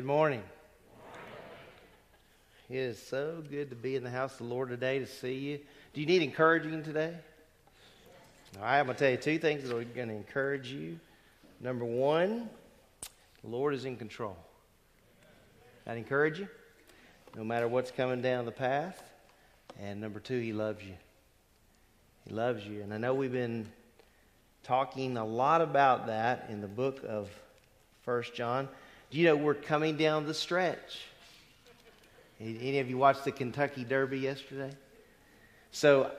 Good morning. It is so good to be in the house of the Lord today to see you. Do you need encouraging today? All right, I'm going to tell you two things that are going to encourage you. Number one, the Lord is in control. That encourage you, no matter what's coming down the path. And number two, He loves you. He loves you. And I know we've been talking a lot about that in the book of First John. Do you know we're coming down the stretch? Any of you watched the Kentucky Derby yesterday? So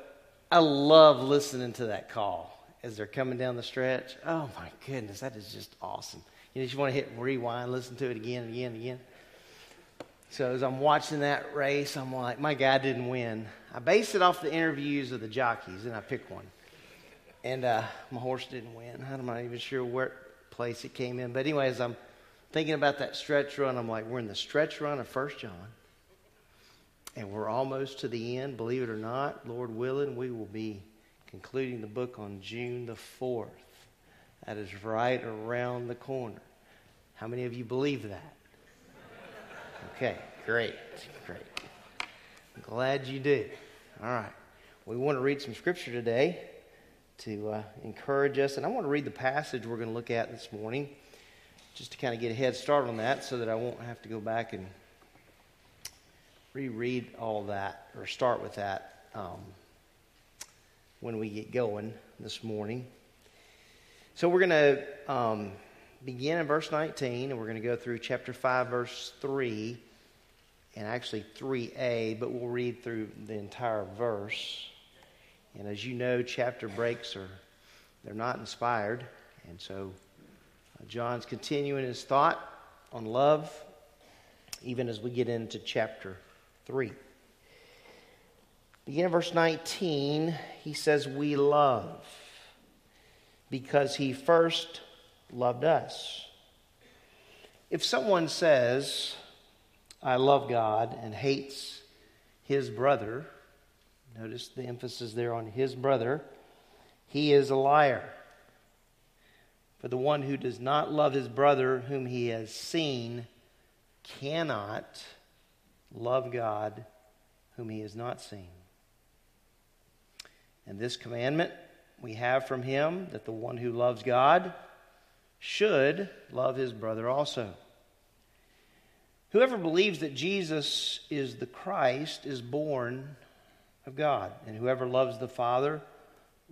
I love listening to that call as they're coming down the stretch. Oh my goodness, that is just awesome. You just want to hit rewind, listen to it again and again and again. So as I'm watching that race, I'm like, my guy didn't win. I base it off the interviews of the jockeys, and I pick one. And uh, my horse didn't win. I'm not even sure what place it came in. But anyways, I'm thinking about that stretch run, I'm like, we're in the stretch run of First John. And we're almost to the end. Believe it or not, Lord willing, we will be concluding the book on June the 4th. That is right around the corner. How many of you believe that? Okay, great, great. I'm glad you do. All right. We want to read some scripture today to uh, encourage us. And I want to read the passage we're going to look at this morning just to kind of get a head start on that so that I won't have to go back and reread all that or start with that um, when we get going this morning. So we're going to um, begin in verse 19 and we're going to go through chapter 5, verse 3, and actually 3a, but we'll read through the entire verse. And as you know, chapter breaks are they're not inspired, and so John's continuing his thought on love, even as we get into chapter 3. Begin verse 19, he says, We love because he first loved us. If someone says, I love God and hates his brother, notice the emphasis there on his brother, he is a liar. For the one who does not love his brother whom he has seen cannot love God whom he has not seen. And this commandment we have from him that the one who loves God should love his brother also. Whoever believes that Jesus is the Christ is born of God, and whoever loves the Father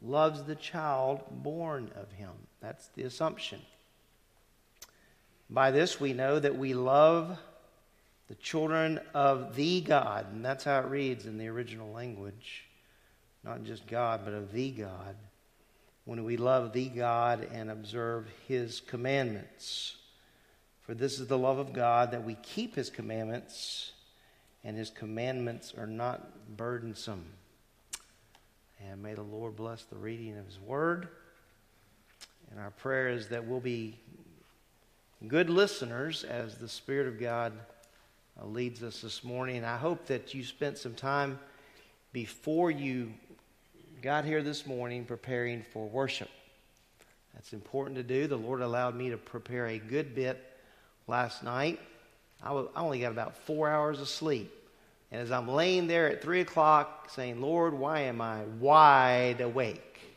loves the child born of him. That's the assumption. By this, we know that we love the children of the God, and that's how it reads in the original language. Not just God, but of the God. When we love the God and observe his commandments. For this is the love of God, that we keep his commandments, and his commandments are not burdensome. And may the Lord bless the reading of his word. And our prayer is that we'll be good listeners as the Spirit of God uh, leads us this morning. And I hope that you spent some time before you got here this morning preparing for worship. That's important to do. The Lord allowed me to prepare a good bit last night. I, only got about four hours of sleep. And as I'm laying there at 3 o'clock saying, Lord, why am I wide awake?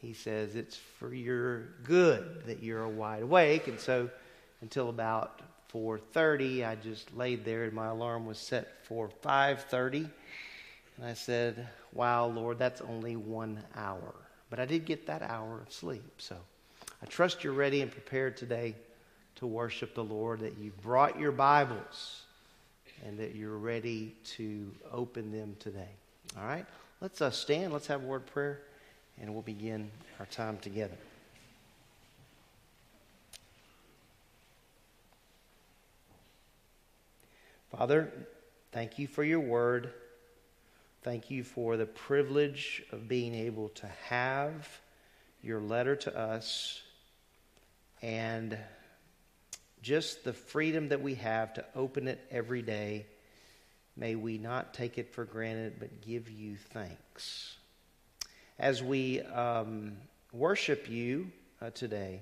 He says it's for your good that you're wide awake. And so until about 4.30, I just laid there and my alarm was set for 5.30. And I said, wow, Lord, that's only one hour. But I did get that hour of sleep. So I trust you're ready and prepared today to worship the Lord, that you've brought your Bibles and that you're ready to open them today. All right? Let's uh, stand. Let's have a word of prayer, and we'll begin our time together. Father, thank you for your word. Thank you for the privilege of being able to have your letter to us and just the freedom that we have to open it every day, may we not take it for granted, but give you thanks. As we um, worship you uh, today,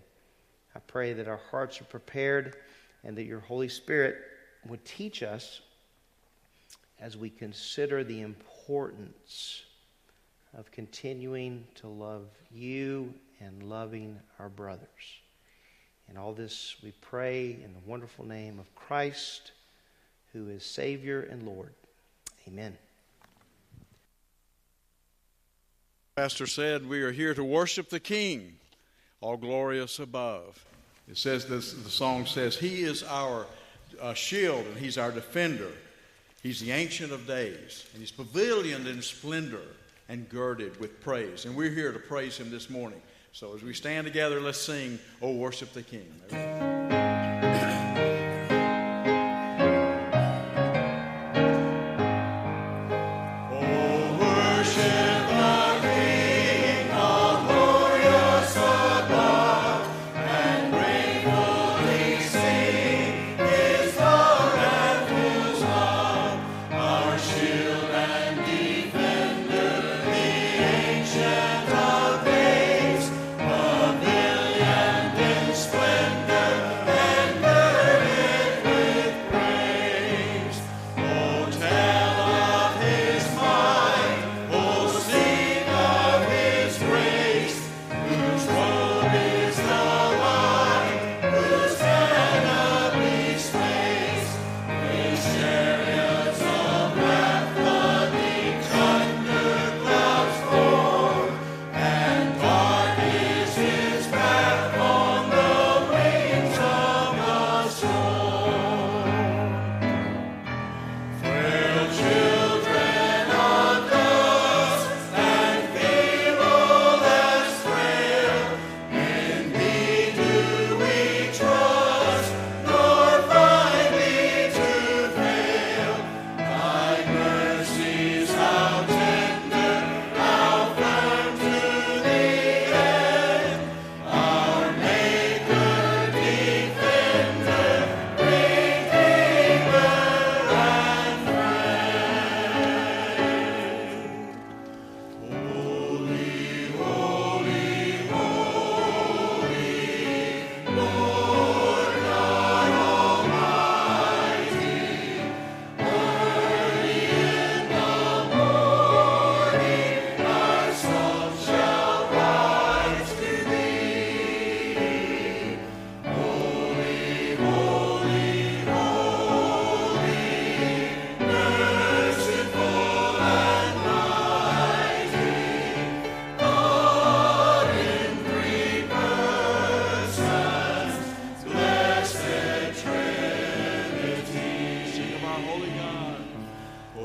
I pray that our hearts are prepared and that your Holy Spirit would teach us as we consider the importance of continuing to love you and loving our brothers. And all this we pray in the wonderful name of Christ, who is Savior and Lord. Amen. Pastor said, We are here to worship the King, all glorious above. It says this, the song says, He is our uh, shield and He's our defender. He's the Ancient of Days, and He's pavilioned in splendor and girded with praise. And we're here to praise Him this morning. So as we stand together, let's sing, Oh, worship the King.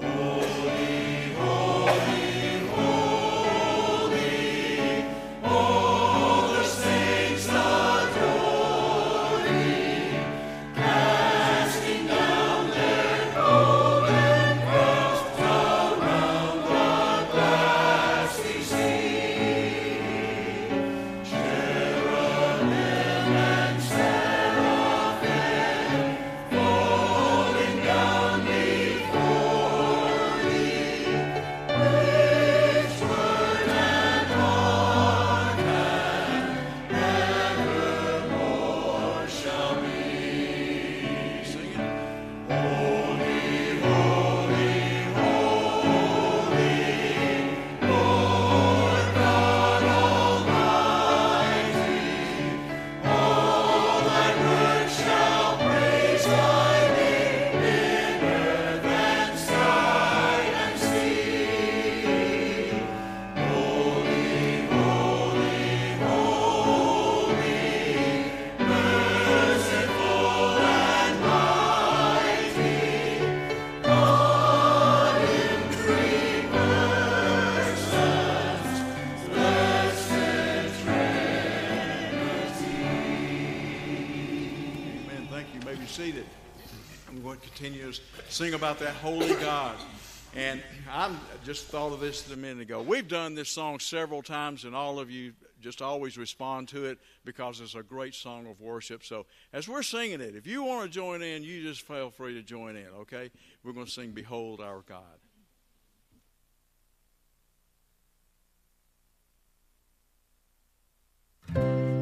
Oh. Sing about that holy God. And I just thought of this a minute ago. We've done this song several times, and all of you just always respond to it because it's a great song of worship. So as we're singing it, if you want to join in, you just feel free to join in, okay? We're going to sing Behold Our God. morning.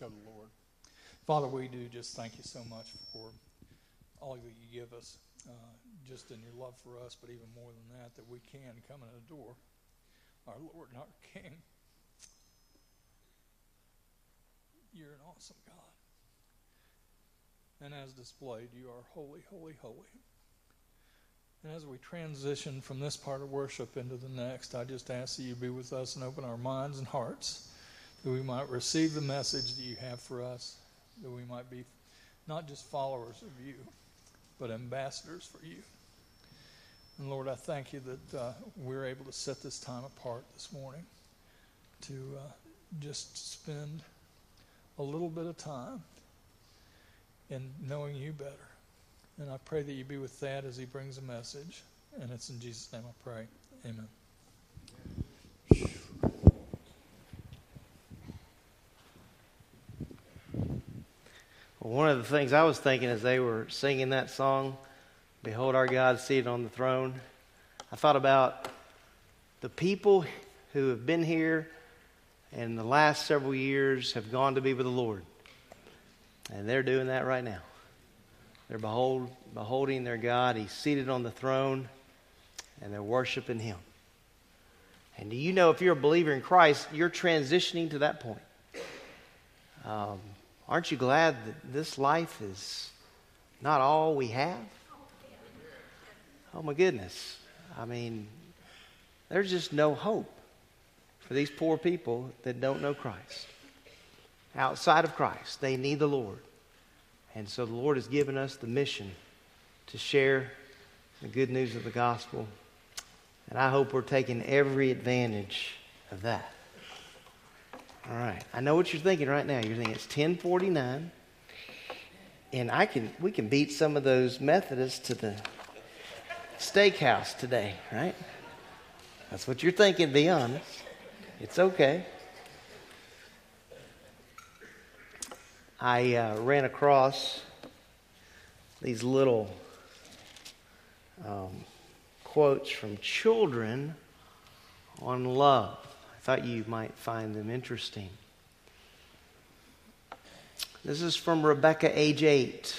Go to the Lord. Father, we do just thank you so much for all that you give us, uh, just in your love for us, but even more than that, that we can come and adore our Lord and our King. You're an awesome God. And as displayed, you are holy, holy, holy. And as we transition from this part of worship into the next, I just ask that you be with us and open our minds and hearts, that we might receive the message that you have for us, that we might be not just followers of you, but ambassadors for you. And Lord, I thank you that uh, we're able to set this time apart this morning to uh, just spend a little bit of time in knowing you better. And I pray that you be with Thad as he brings a message. And it's in Jesus' name I pray. Amen. Well, one of the things I was thinking as they were singing that song, Behold our God seated on the throne, I thought about the people who have been here and in the last several years have gone to be with the Lord. And they're doing that right now. They're behold, beholding their God. He's seated on the throne, and they're worshiping Him. And do you know if you're a believer in Christ, you're transitioning to that point? Um, aren't you glad that this life is not all we have? Oh, my goodness. I mean, there's just no hope for these poor people that don't know Christ. Outside of Christ, they need the Lord. And so the Lord has given us the mission to share the good news of the gospel. And I hope we're taking every advantage of that. All right. I know what you're thinking right now. You're thinking it's 1049. And I can we can beat some of those Methodists to the steakhouse today, right? That's what you're thinking, be honest. It's okay. I uh, ran across these little um, quotes from children on love. I thought you might find them interesting. This is from Rebecca, age eight.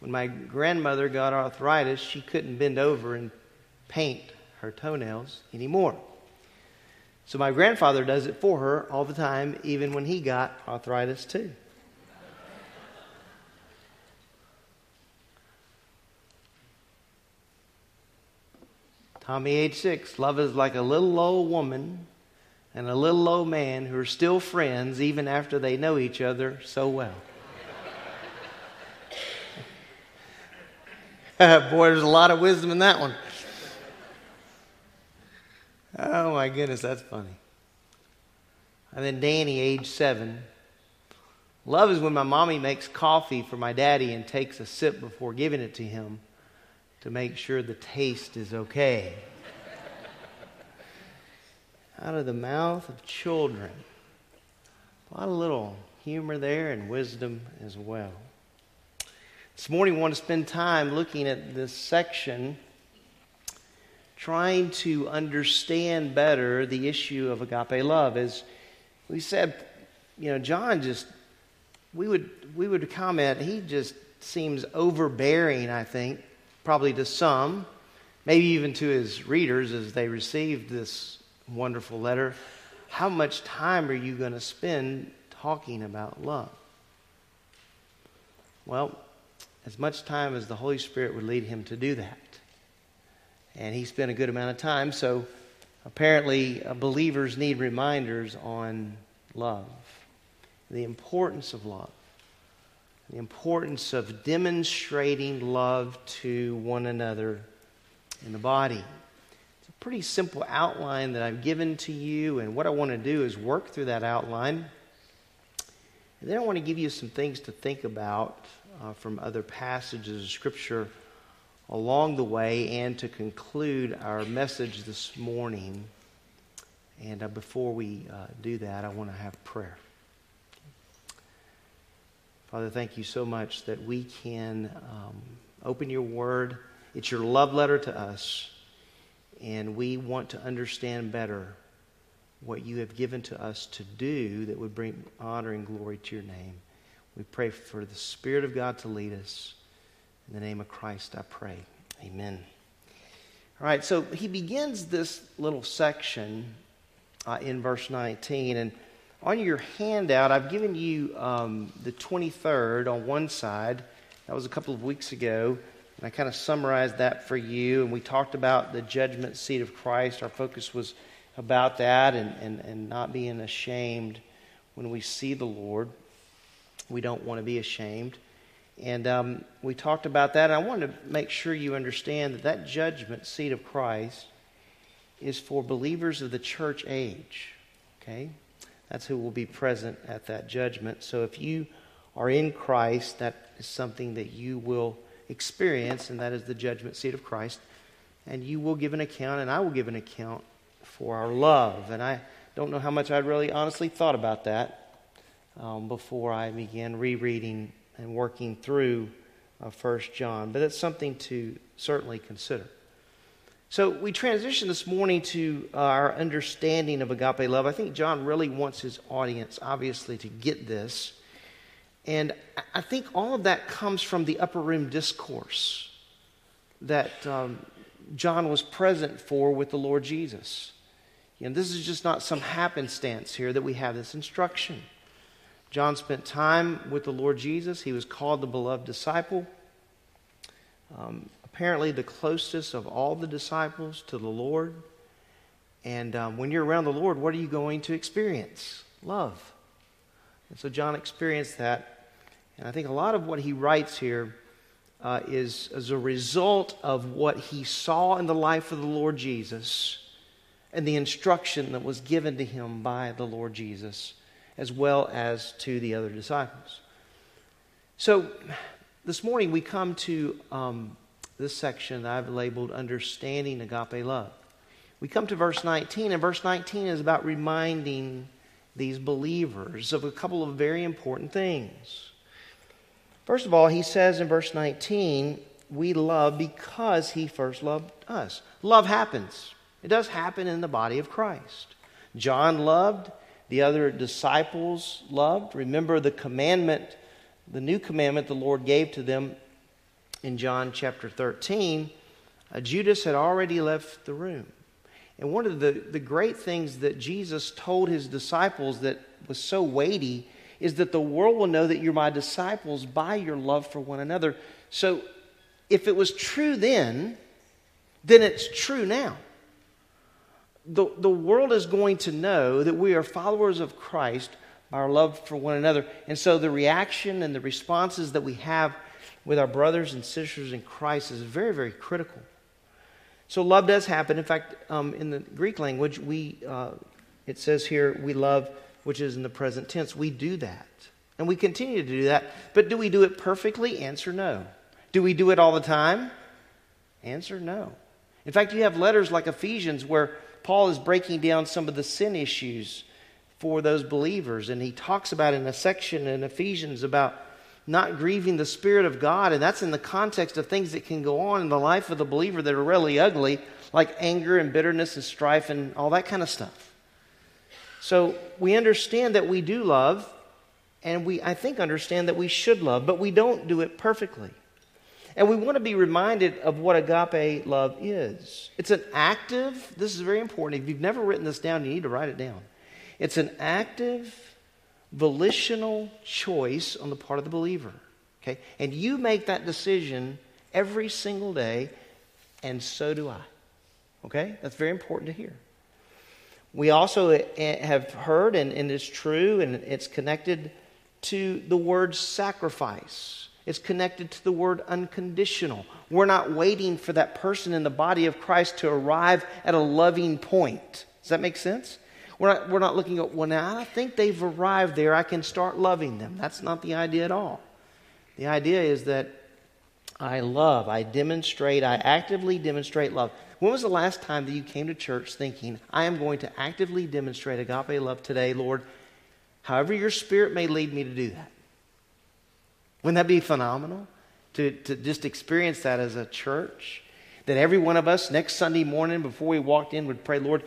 When my grandmother got arthritis, she couldn't bend over and paint her toenails anymore. So my grandfather does it for her all the time, even when he got arthritis too. Tommy, age six, love is like a little old woman and a little old man who are still friends even after they know each other so well. Boy, there's a lot of wisdom in that one. Oh my goodness, that's funny. And then Danny, age seven. Love is when my mommy makes coffee for my daddy and takes a sip before giving it to him to make sure the taste is okay. Out of the mouth of children. A lot of little humor there and wisdom as well. This morning, we want to spend time looking at this section, trying to understand better the issue of agape love. As we said, you know, John just, we would, we would comment, he just seems overbearing, I think, probably to some, maybe even to his readers as they received this wonderful letter. How much time are you going to spend talking about love? Well, as much time as the Holy Spirit would lead him to do that. And he spent a good amount of time, so apparently uh, believers need reminders on love, the importance of love the importance of demonstrating love to one another in the body. It's a pretty simple outline that I've given to you, and what I want to do is work through that outline. And then I want to give you some things to think about uh, from other passages of Scripture along the way and to conclude our message this morning. And uh, before we uh, do that, I want to have prayer. Father, thank you so much that we can um, open your word. It's your love letter to us. And we want to understand better what you have given to us to do that would bring honor and glory to your name. We pray for the Spirit of God to lead us. In the name of Christ, I pray. Amen. All right, so he begins this little section uh, in verse 19. And on your handout, I've given you um, the 23rd on one side. That was a couple of weeks ago. And I kind of summarized that for you. And we talked about the judgment seat of Christ. Our focus was about that and, and, and not being ashamed when we see the Lord. We don't want to be ashamed. And um, we talked about that. And I wanted to make sure you understand that that judgment seat of Christ is for believers of the church age. Okay? That's who will be present at that judgment. So if you are in Christ, that is something that you will experience, and that is the judgment seat of Christ. And you will give an account, and I will give an account for our love. And I don't know how much I really honestly thought about that um, before I began rereading and working through uh, 1 John, but it's something to certainly consider. So we transition this morning to uh, our understanding of agape love. I think John really wants his audience, obviously, to get this. And I think all of that comes from the upper room discourse that um, John was present for with the Lord Jesus. And this is just not some happenstance here that we have this instruction. John spent time with the Lord Jesus. He was called the beloved disciple. Um, apparently, the closest of all the disciples to the Lord. And um, when you're around the Lord, what are you going to experience? Love. And so John experienced that. And I think a lot of what he writes here uh, is as a result of what he saw in the life of the Lord Jesus and the instruction that was given to him by the Lord Jesus as well as to the other disciples. So, this morning we come to um, this section I've labeled Understanding Agape Love. We come to verse 19, and verse 19 is about reminding these believers of a couple of very important things. First of all, he says in verse 19, We love because he first loved us. Love happens, it does happen in the body of Christ. John loved the other disciples loved. Remember the commandment, the new commandment the Lord gave to them in John chapter 13. Uh, Judas had already left the room. And one of the, the great things that Jesus told his disciples that was so weighty is that the world will know that you're my disciples by your love for one another. So if it was true then, then it's true now the, the world is going to know that we are followers of Christ by our love for one another. And so the reaction and the responses that we have with our brothers and sisters in Christ is very, very critical. So love does happen. In fact, um, in the Greek language, we uh, it says here we love, which is in the present tense. We do that, and we continue to do that. But do we do it perfectly? Answer no. Do we do it all the time? Answer no. In fact, you have letters like Ephesians where Paul is breaking down some of the sin issues for those believers. And he talks about in a section in Ephesians about not grieving the Spirit of God. And that's in the context of things that can go on in the life of the believer that are really ugly, like anger and bitterness and strife and all that kind of stuff. So we understand that we do love, and we, I think, understand that we should love, but we don't do it perfectly. And we want to be reminded of what agape love is. It's an active, this is very important. If you've never written this down, you need to write it down. It's an active, volitional choice on the part of the believer. Okay? And you make that decision every single day, and so do I. Okay? That's very important to hear. We also eh, have heard, and, and it's true, and it's connected to the word sacrifice. It's connected to the word unconditional. We're not waiting for that person in the body of Christ to arrive at a loving point. Does that make sense? We're not, we're not looking at, well, now I think they've arrived there. I can start loving them. That's not the idea at all. The idea is that I love, I demonstrate, I actively demonstrate love. When was the last time that you came to church thinking, I am going to actively demonstrate agape love today, Lord, however your spirit may lead me to do that? Wouldn't that be phenomenal to, to just experience that as a church? that every one of us next Sunday morning before we walked in would pray, Lord,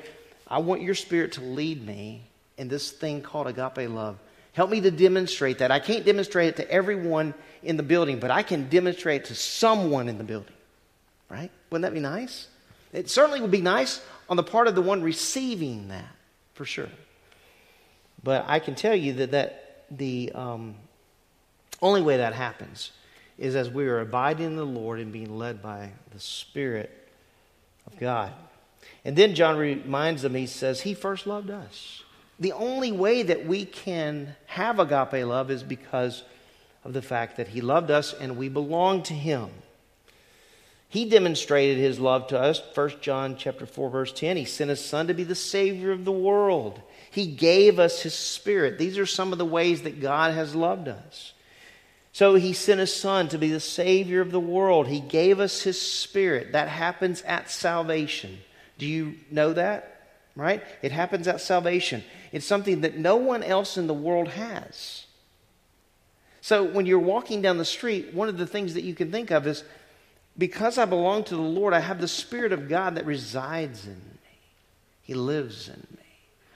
I want your spirit to lead me in this thing called agape love. Help me to demonstrate that. I can't demonstrate it to everyone in the building, but I can demonstrate it to someone in the building. Right? Wouldn't that be nice? It certainly would be nice on the part of the one receiving that, for sure. But I can tell you that, that the um, only way that happens is as we are abiding in the Lord and being led by the Spirit of God. And then John reminds them, he says, He first loved us. The only way that we can have agape love is because of the fact that He loved us and we belong to Him. He demonstrated his love to us. 1 John chapter 4 verse 10. He sent his son to be the savior of the world. He gave us his spirit. These are some of the ways that God has loved us. So he sent his son to be the savior of the world. He gave us his spirit. That happens at salvation. Do you know that? Right? It happens at salvation. It's something that no one else in the world has. So when you're walking down the street, one of the things that you can think of is because I belong to the Lord, I have the Spirit of God that resides in me. He lives in me.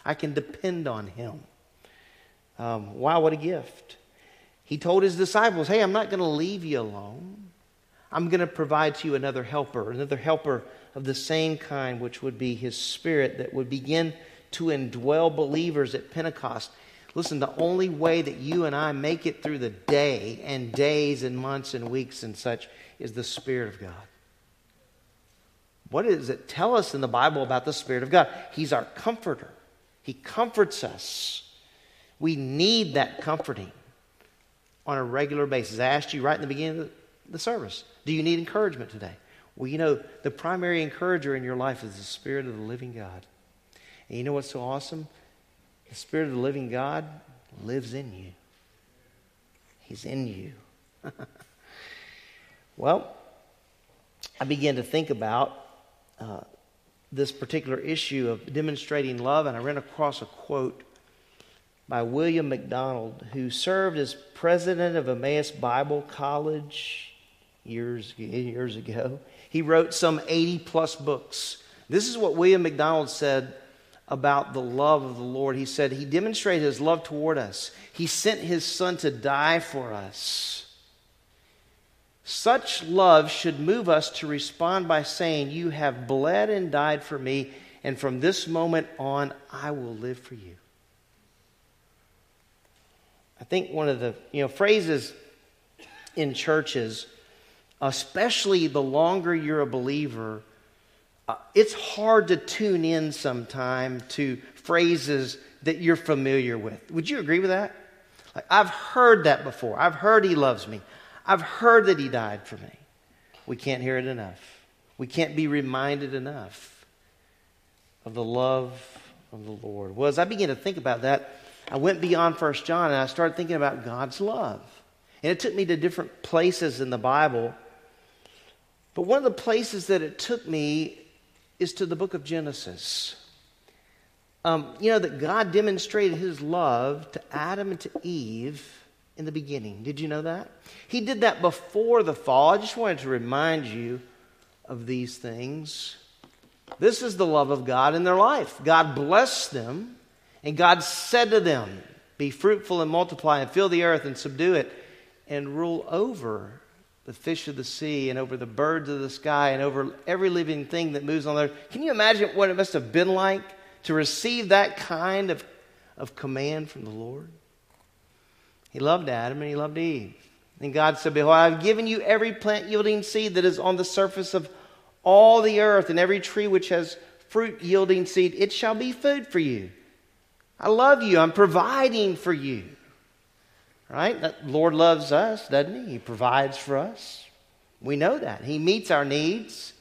I can depend on Him. Um, wow, what a gift. He told his disciples, Hey, I'm not going to leave you alone. I'm going to provide to you another helper, another helper of the same kind, which would be his spirit that would begin to indwell believers at Pentecost. Listen, the only way that you and I make it through the day and days and months and weeks and such is the Spirit of God. What does it tell us in the Bible about the Spirit of God? He's our comforter, He comforts us. We need that comforting on a regular basis. I asked you right in the beginning of the service do you need encouragement today? Well, you know, the primary encourager in your life is the Spirit of the living God. And you know what's so awesome? The Spirit of the living God lives in you, He's in you. Well, I began to think about uh, this particular issue of demonstrating love, and I ran across a quote by William MacDonald, who served as president of Emmaus Bible College years, years ago. He wrote some 80 plus books. This is what William MacDonald said about the love of the Lord. He said, He demonstrated His love toward us, He sent His Son to die for us. Such love should move us to respond by saying, You have bled and died for me, and from this moment on, I will live for you. I think one of the you know phrases in churches, especially the longer you're a believer, uh, it's hard to tune in sometime to phrases that you're familiar with. Would you agree with that? Like, I've heard that before. I've heard he loves me. I've heard that he died for me. We can't hear it enough. We can't be reminded enough of the love of the Lord. Well, as I began to think about that, I went beyond First John and I started thinking about God's love. And it took me to different places in the Bible. But one of the places that it took me is to the book of Genesis. Um, you know, that God demonstrated his love to Adam and to Eve in the beginning. Did you know that? He did that before the fall. I just wanted to remind you of these things. This is the love of God in their life. God blessed them, and God said to them, Be fruitful and multiply, and fill the earth and subdue it, and rule over the fish of the sea, and over the birds of the sky, and over every living thing that moves on the earth. Can you imagine what it must have been like to receive that kind of, of command from the Lord? He loved Adam and he loved Eve. And God said, Behold, I've given you every plant yielding seed that is on the surface of all the earth, and every tree which has fruit yielding seed. It shall be food for you. I love you. I'm providing for you. Right? That Lord loves us, doesn't he? He provides for us. We know that. He meets our needs.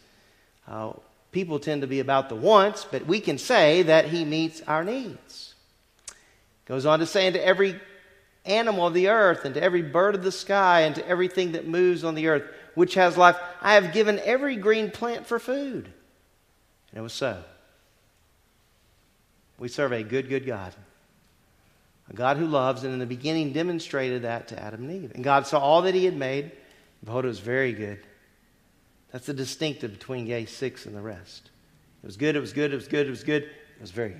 Uh, people tend to be about the wants, but we can say that he meets our needs. Goes on to say, into every animal of the earth, and to every bird of the sky, and to everything that moves on the earth, which has life. I have given every green plant for food. And it was so. We serve a good, good God. A God who loves, and in the beginning demonstrated that to Adam and Eve. And God saw all that He had made, and behold, it was very good. That's the distinctive between day six and the rest. It was good, it was good, it was good, it was good. It was very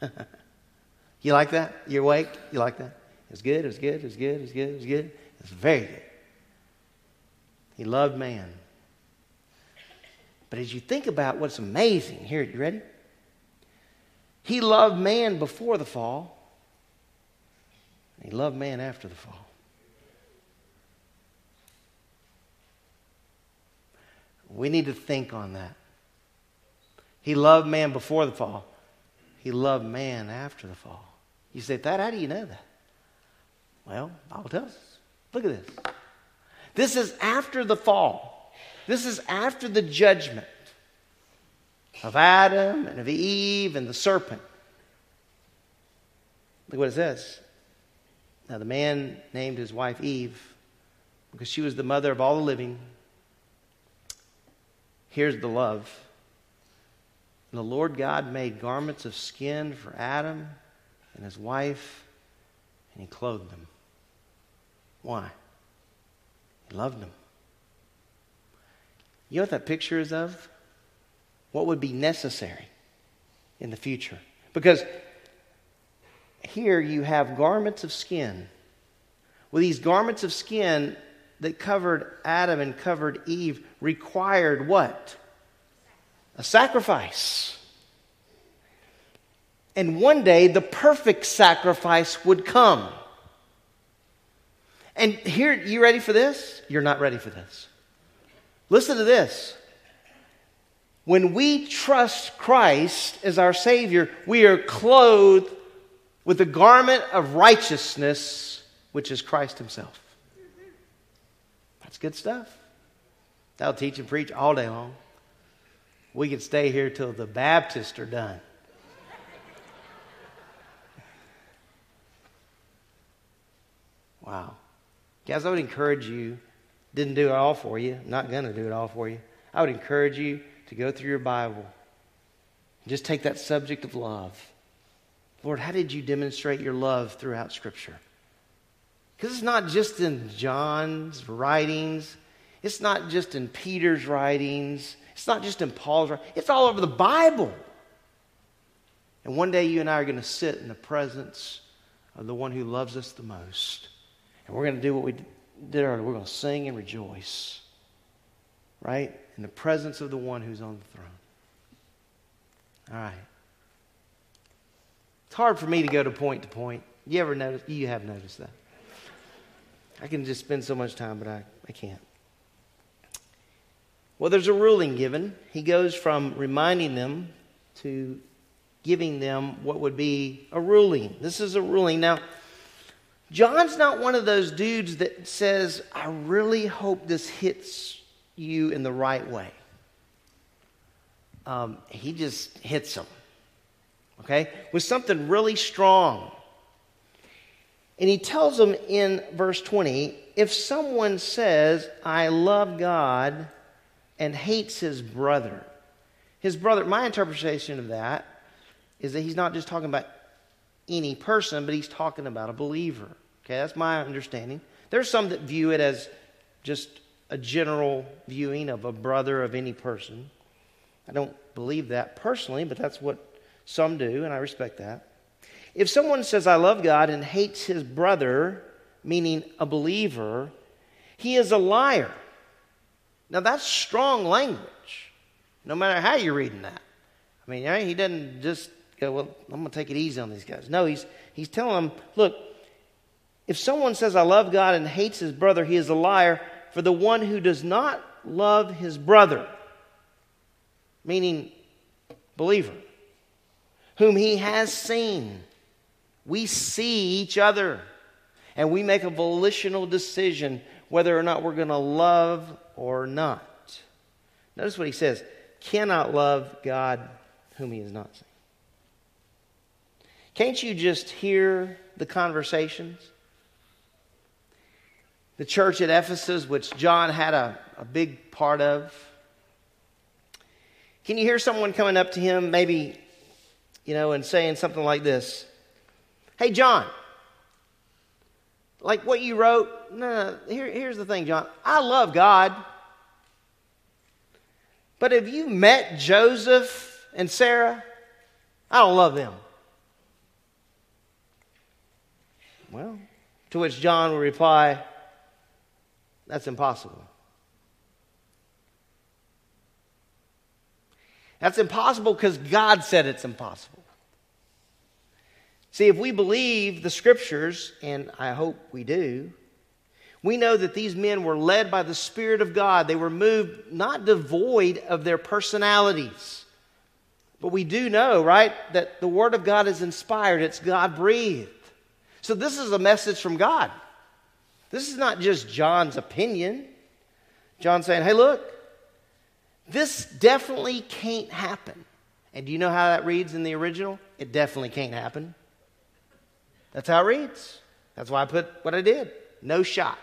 good. you like that? You're awake? You like that? It was good, it was good, it was good, it was good, it was good. It was very good. He loved man. But as you think about what's amazing, here, you ready? He loved man before the fall, he loved man after the fall. We need to think on that. He loved man before the fall. He loved man after the fall. You say, That, how do you know that? Well, Bible tells us. Look at this. This is after the fall. This is after the judgment of Adam and of Eve and the serpent. Look what it says. Now, the man named his wife Eve because she was the mother of all the living. Here's the love. And the Lord God made garments of skin for Adam and his wife, and he clothed them. Why? He loved them. You know what that picture is of? What would be necessary in the future? Because here you have garments of skin. Well, these garments of skin that covered Adam and covered Eve required what? A sacrifice. And one day the perfect sacrifice would come. And here, you ready for this? You're not ready for this. Listen to this. When we trust Christ as our Savior, we are clothed with the garment of righteousness, which is Christ Himself. That's good stuff. That'll teach and preach all day long. We can stay here till the Baptists are done. Wow. Guys, I would encourage you, didn't do it all for you, I'm not going to do it all for you. I would encourage you to go through your Bible. Just take that subject of love. Lord, how did you demonstrate your love throughout Scripture? Because it's not just in John's writings, it's not just in Peter's writings, it's not just in Paul's writings, it's all over the Bible. And one day you and I are going to sit in the presence of the one who loves us the most. And we're going to do what we did earlier. We're going to sing and rejoice. Right? In the presence of the one who's on the throne. All right. It's hard for me to go to point to point. You ever notice? You have noticed that. I can just spend so much time, but I, I can't. Well, there's a ruling given. He goes from reminding them to giving them what would be a ruling. This is a ruling. Now, John's not one of those dudes that says, I really hope this hits you in the right way. Um, he just hits them, okay, with something really strong. And he tells them in verse 20 if someone says, I love God and hates his brother, his brother, my interpretation of that is that he's not just talking about any person, but he's talking about a believer. Okay, that's my understanding. There's some that view it as just a general viewing of a brother of any person. I don't believe that personally, but that's what some do, and I respect that. If someone says, I love God and hates his brother, meaning a believer, he is a liar. Now, that's strong language, no matter how you're reading that. I mean, he doesn't just go, Well, I'm going to take it easy on these guys. No, he's, he's telling them, Look, if someone says, I love God and hates his brother, he is a liar. For the one who does not love his brother, meaning believer, whom he has seen, we see each other and we make a volitional decision whether or not we're going to love or not. Notice what he says cannot love God whom he has not seen. Can't you just hear the conversations? The church at Ephesus, which John had a, a big part of. Can you hear someone coming up to him, maybe, you know, and saying something like this Hey, John, like what you wrote, no, no here, here's the thing, John. I love God. But have you met Joseph and Sarah? I don't love them. Well, to which John will reply, That's impossible. That's impossible because God said it's impossible. See, if we believe the scriptures, and I hope we do, we know that these men were led by the Spirit of God. They were moved not devoid of their personalities. But we do know, right, that the Word of God is inspired, it's God breathed. So this is a message from God. This is not just John's opinion. John saying, hey, look, this definitely can't happen. And do you know how that reads in the original? It definitely can't happen. That's how it reads. That's why I put what I did. No shot.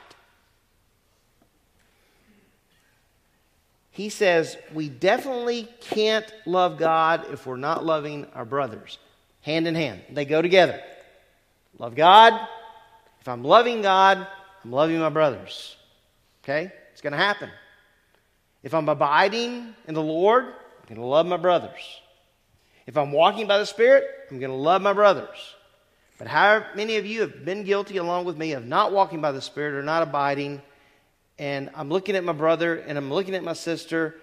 He says we definitely can't love God if we're not loving our brothers. Hand in hand. They go together. Love God. If I'm loving God, I'm loving my brothers. Okay? It's going to happen. If I'm abiding in the Lord, I'm going to love my brothers. If I'm walking by the Spirit, I'm going to love my brothers. But how many of you have been guilty along with me of not walking by the Spirit or not abiding? And I'm looking at my brother and I'm looking at my sister,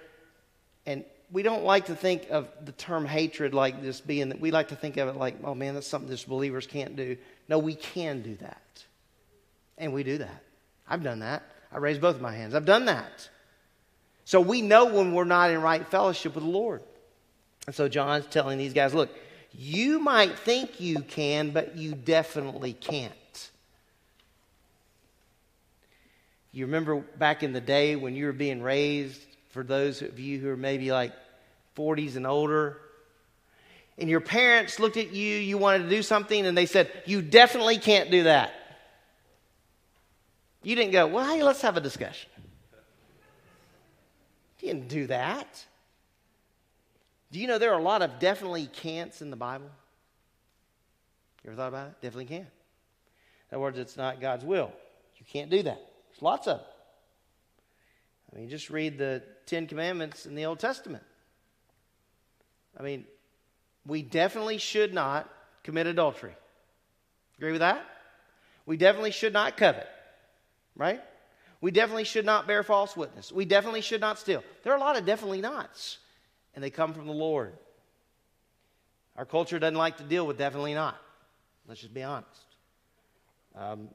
and we don't like to think of the term hatred like this being that we like to think of it like, oh man, that's something this believers can't do. No, we can do that. And we do that. I've done that. I raised both of my hands. I've done that. So we know when we're not in right fellowship with the Lord. And so John's telling these guys, look, you might think you can, but you definitely can't. You remember back in the day when you were being raised, for those of you who are maybe like 40s and older, and your parents looked at you, you wanted to do something, and they said, You definitely can't do that. You didn't go, Well, hey, let's have a discussion. You didn't do that. Do you know there are a lot of definitely can'ts in the Bible? You ever thought about it? Definitely can't. In other words, it's not God's will. You can't do that. There's lots of them. I mean, just read the Ten Commandments in the Old Testament. I mean, we definitely should not commit adultery. Agree with that? We definitely should not covet, right? We definitely should not bear false witness. We definitely should not steal. There are a lot of definitely nots, and they come from the Lord. Our culture doesn't like to deal with definitely not. Let's just be honest. Um,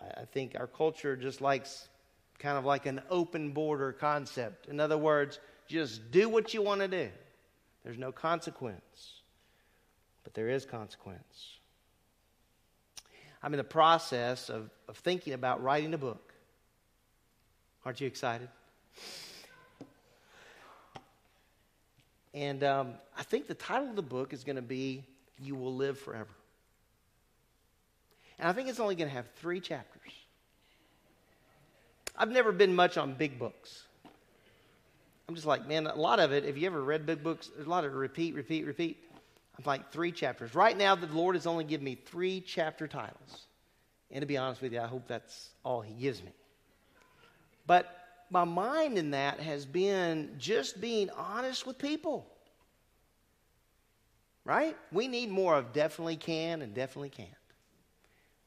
I think our culture just likes kind of like an open border concept. In other words, just do what you want to do. There's no consequence, but there is consequence. I'm in the process of, of thinking about writing a book. Aren't you excited? And um, I think the title of the book is going to be You Will Live Forever. And I think it's only going to have three chapters. I've never been much on big books. I'm just like, man, a lot of it, if you ever read big books, there's a lot of repeat, repeat, repeat. I'm like three chapters. Right now, the Lord has only given me three chapter titles. And to be honest with you, I hope that's all He gives me. But my mind in that has been just being honest with people. Right? We need more of definitely can and definitely can't.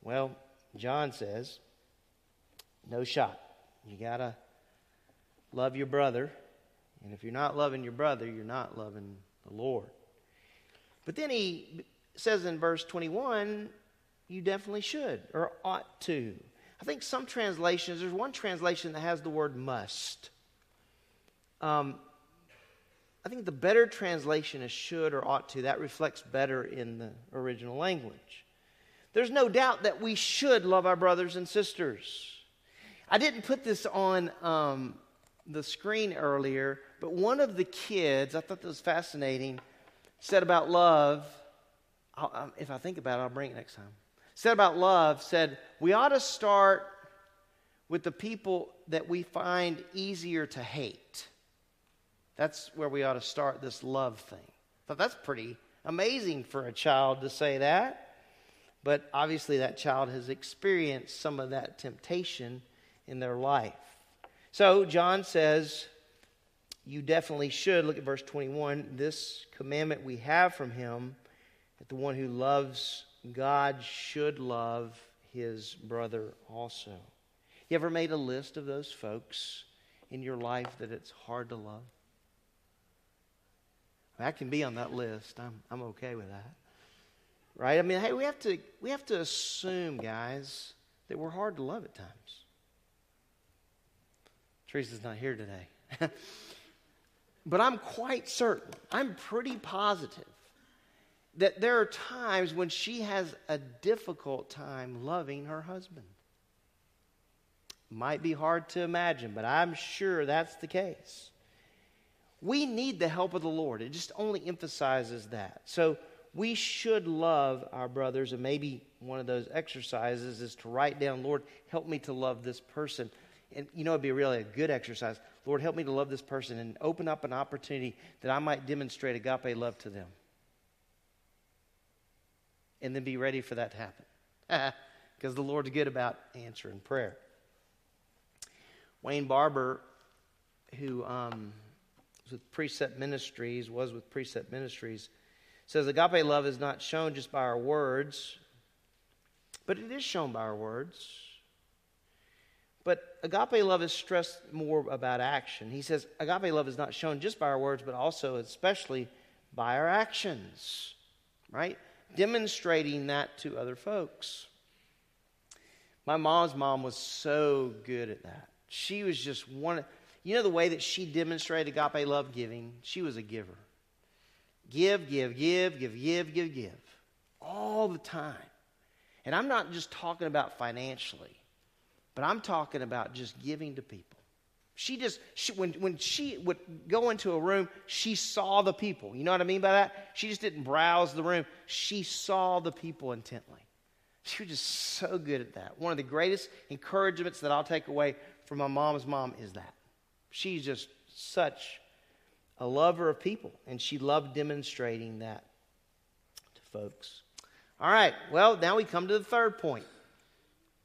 Well, John says, no shot. You got to love your brother. And if you're not loving your brother, you're not loving the Lord. But then he says in verse 21, you definitely should or ought to. I think some translations, there's one translation that has the word must. Um, I think the better translation is should or ought to. That reflects better in the original language. There's no doubt that we should love our brothers and sisters. I didn't put this on um, the screen earlier, but one of the kids, I thought that was fascinating, said about love. I'll, um, if I think about it, I'll bring it next time said about love said we ought to start with the people that we find easier to hate. That's where we ought to start this love thing. But that's pretty amazing for a child to say that. But obviously, that child has experienced some of that temptation in their life. So, John says, you definitely should. Look at verse 21. This commandment we have from him that the one who loves God should love his brother also. You ever made a list of those folks in your life that it's hard to love? I can be on that list. I'm, I'm okay with that. Right? I mean, hey, we have to we have to assume, guys, that we're hard to love at times. Teresa's not here today. but I'm quite certain, I'm pretty positive that there are times when she has a difficult time loving her husband. Might be hard to imagine, but I'm sure that's the case. We need the help of the Lord. It just only emphasizes that. So we should love our brothers, and maybe one of those exercises is to write down, Lord, help me to love this person. And you know, it'd be really a good exercise. Lord, help me to love this person and open up an opportunity that I might demonstrate agape love to them. And then be ready for that to happen. Because the Lord's good about answering prayer. Wayne Barber, who um, was with Precept Ministries, was with Precept Ministries, says agape love is not shown just by our words, but it is shown by our words. But agape love is stressed more about action. He says agape love is not shown just by our words, but also, especially, by our actions, right? Demonstrating that to other folks. My mom's mom was so good at that. She was just one. You know the way that she demonstrated agape love giving? She was a giver. Give, give, give, give, give, give, give. All the time. And I'm not just talking about financially, but I'm talking about just giving to people. She just, she, when, when she would go into a room, she saw the people. You know what I mean by that? She just didn't browse the room, she saw the people intently. She was just so good at that. One of the greatest encouragements that I'll take away from my mom's mom is that. She's just such a lover of people, and she loved demonstrating that to folks. All right, well, now we come to the third point,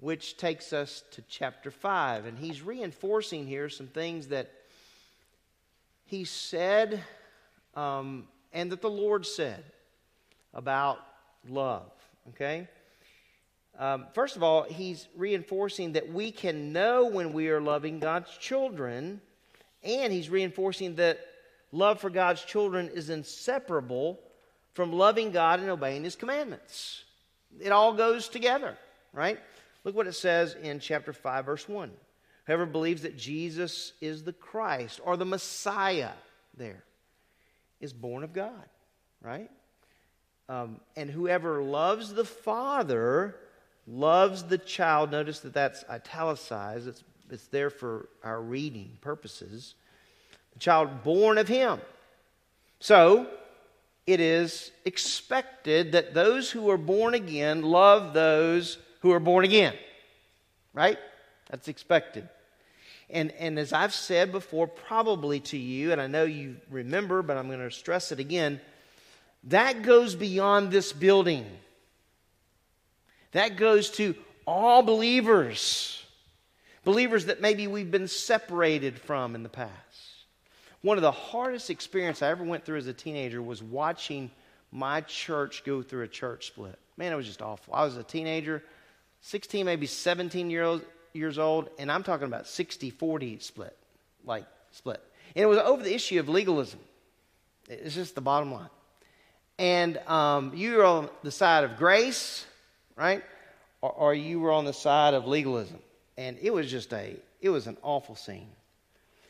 which takes us to chapter 5. And he's reinforcing here some things that he said um, and that the Lord said about love. Okay? Um, first of all, he's reinforcing that we can know when we are loving God's children, and he's reinforcing that love for God's children is inseparable from loving God and obeying His commandments. It all goes together, right? Look what it says in chapter 5, verse 1. Whoever believes that Jesus is the Christ or the Messiah there is born of God, right? Um, and whoever loves the Father loves the child. Notice that that's italicized, it's, it's there for our reading purposes the child born of him. So, it is expected that those who are born again love those who are born again. Right? That's expected. And, and as I've said before, probably to you, and I know you remember, but I'm going to stress it again, that goes beyond this building. That goes to all believers, believers that maybe we've been separated from in the past. One of the hardest experiences I ever went through as a teenager was watching my church go through a church split. Man, it was just awful. I was a teenager, 16, maybe 17 year old, years old, and I'm talking about 60 40 split, like split. And it was over the issue of legalism. It's just the bottom line. And um, you were on the side of grace, right? Or, or you were on the side of legalism. And it was just a, it was an awful scene.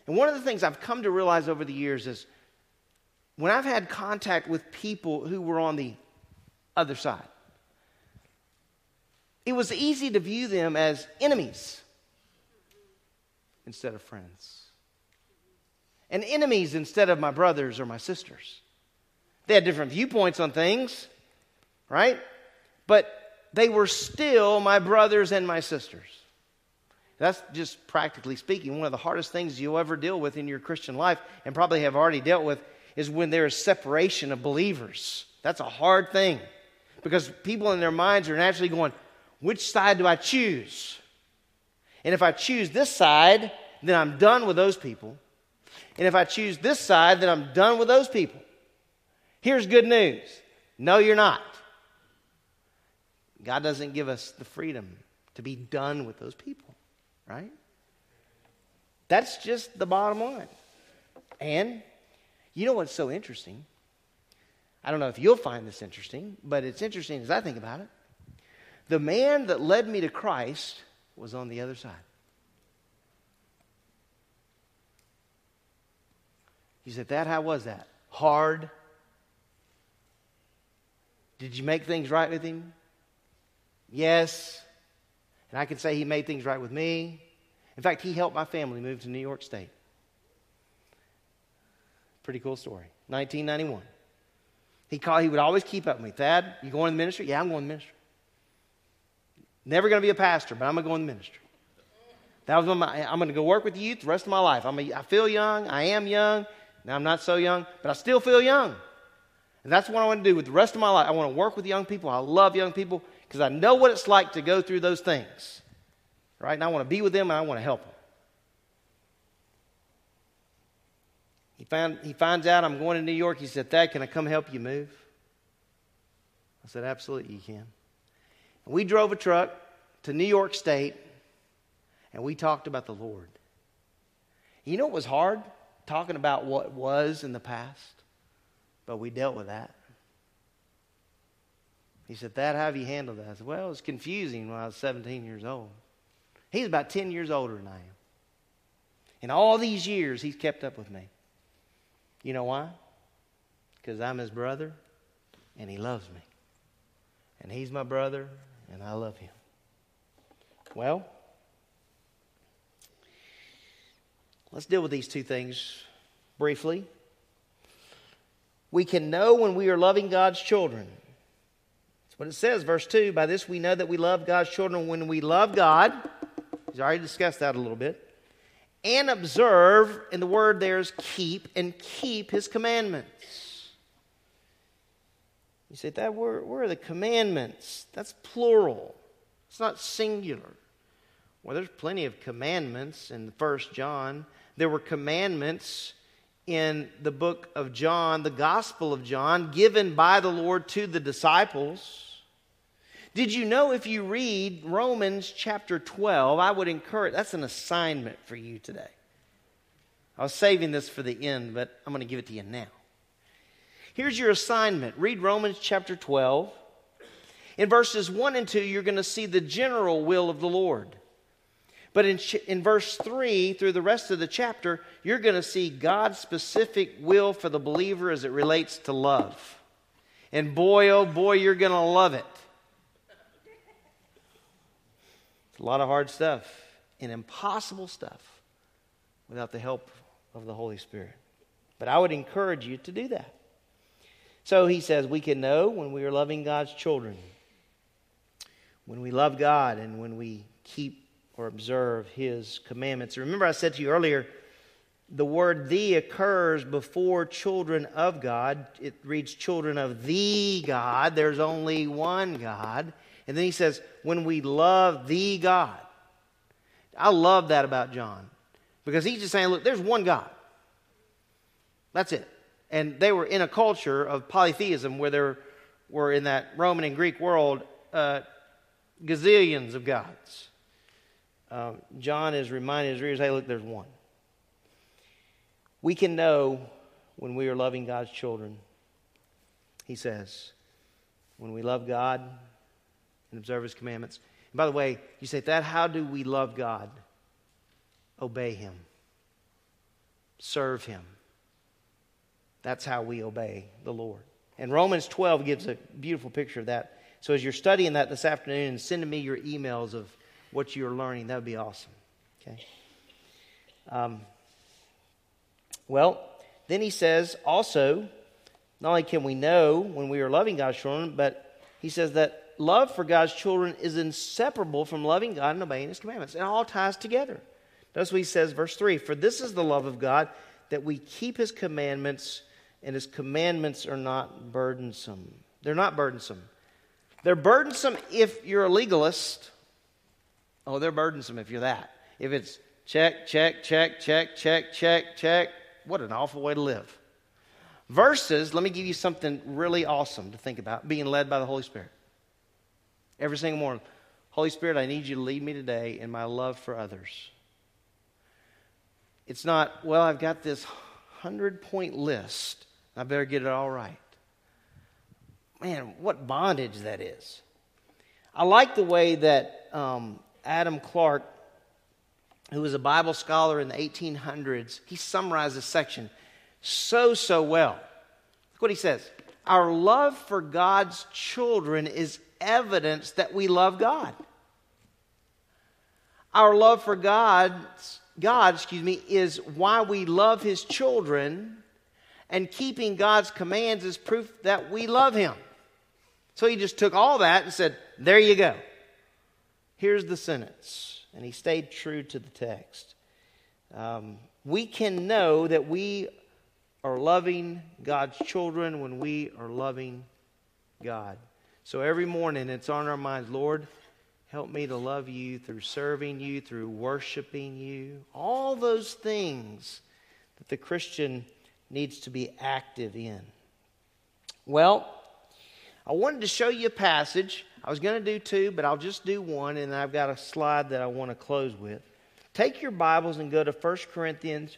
And one of the things I've come to realize over the years is when I've had contact with people who were on the other side, it was easy to view them as enemies instead of friends. And enemies instead of my brothers or my sisters. They had different viewpoints on things, right? But they were still my brothers and my sisters. That's just practically speaking, one of the hardest things you'll ever deal with in your Christian life, and probably have already dealt with, is when there is separation of believers. That's a hard thing because people in their minds are naturally going, which side do I choose? And if I choose this side, then I'm done with those people. And if I choose this side, then I'm done with those people. Here's good news no, you're not. God doesn't give us the freedom to be done with those people, right? That's just the bottom line. And you know what's so interesting? I don't know if you'll find this interesting, but it's interesting as I think about it. The man that led me to Christ was on the other side. You said, That, how was that? Hard? Did you make things right with him? Yes. And I can say he made things right with me. In fact, he helped my family move to New York State. Pretty cool story. 1991. He called, he would always keep up with me. Thad, you going to the ministry? Yeah, I'm going to the ministry. Never going to be a pastor, but I'm going to go in the ministry. That was my, I'm going to go work with youth the rest of my life. I'm a, I feel young. I am young. Now I'm not so young, but I still feel young. And that's what I want to do with the rest of my life. I want to work with young people. I love young people because I know what it's like to go through those things. Right? And I want to be with them and I want to help them. He, found, he finds out I'm going to New York. He said, Thad, can I come help you move? I said, Absolutely, you can. We drove a truck to New York State and we talked about the Lord. You know what was hard? Talking about what was in the past. But we dealt with that. He said, Thad, how have you handled that? I said, Well, it was confusing when I was 17 years old. He's about 10 years older than I am. In all these years, he's kept up with me. You know why? Because I'm his brother and he loves me. And he's my brother and I love him. Well, let's deal with these two things briefly. We can know when we are loving God's children. That's what it says, verse 2. By this we know that we love God's children when we love God. He's already discussed that a little bit. And observe, and the word there is keep, and keep his commandments. You say, that where, where are the commandments? That's plural. It's not singular. Well, there's plenty of commandments in First John. There were commandments in the book of John, the Gospel of John, given by the Lord to the disciples. Did you know if you read Romans chapter 12, I would encourage, that's an assignment for you today. I was saving this for the end, but I'm going to give it to you now. Here's your assignment read Romans chapter 12. In verses 1 and 2, you're going to see the general will of the Lord. But in, in verse 3 through the rest of the chapter, you're going to see God's specific will for the believer as it relates to love. And boy, oh boy, you're going to love it. It's a lot of hard stuff and impossible stuff without the help of the Holy Spirit. But I would encourage you to do that. So he says we can know when we are loving God's children, when we love God, and when we keep or observe his commandments. Remember, I said to you earlier, the word thee occurs before children of God. It reads children of the God. There's only one God. And then he says, when we love the God. I love that about John because he's just saying, look, there's one God. That's it. And they were in a culture of polytheism where there were, in that Roman and Greek world, uh, gazillions of gods uh, John is reminding his readers hey, look, there's one. We can know when we are loving God's children. He says, when we love God and observe his commandments. And by the way, you say that, how do we love God? Obey him, serve him. That's how we obey the Lord. And Romans 12 gives a beautiful picture of that. So as you're studying that this afternoon and sending me your emails of what you're learning. That would be awesome. Okay. Um, well, then he says also, not only can we know when we are loving God's children, but he says that love for God's children is inseparable from loving God and obeying his commandments. It all ties together. Notice what he says, verse 3 For this is the love of God, that we keep his commandments, and his commandments are not burdensome. They're not burdensome. They're burdensome if you're a legalist Oh, they're burdensome if you're that. If it's check, check, check, check, check, check, check, what an awful way to live. Versus, let me give you something really awesome to think about being led by the Holy Spirit. Every single morning, Holy Spirit, I need you to lead me today in my love for others. It's not, well, I've got this 100 point list. I better get it all right. Man, what bondage that is. I like the way that um, Adam Clarke, who was a Bible scholar in the 1800s, he summarized this section so, so well. Look what he says Our love for God's children is evidence that we love God. Our love for God's God, excuse me, is why we love his children, and keeping God's commands is proof that we love him. So he just took all that and said, There you go. Here's the sentence. And he stayed true to the text. Um, we can know that we are loving God's children when we are loving God. So every morning it's on our minds, Lord, Help me to love you through serving you, through worshiping you. All those things that the Christian needs to be active in. Well, I wanted to show you a passage. I was going to do two, but I'll just do one, and I've got a slide that I want to close with. Take your Bibles and go to 1 Corinthians,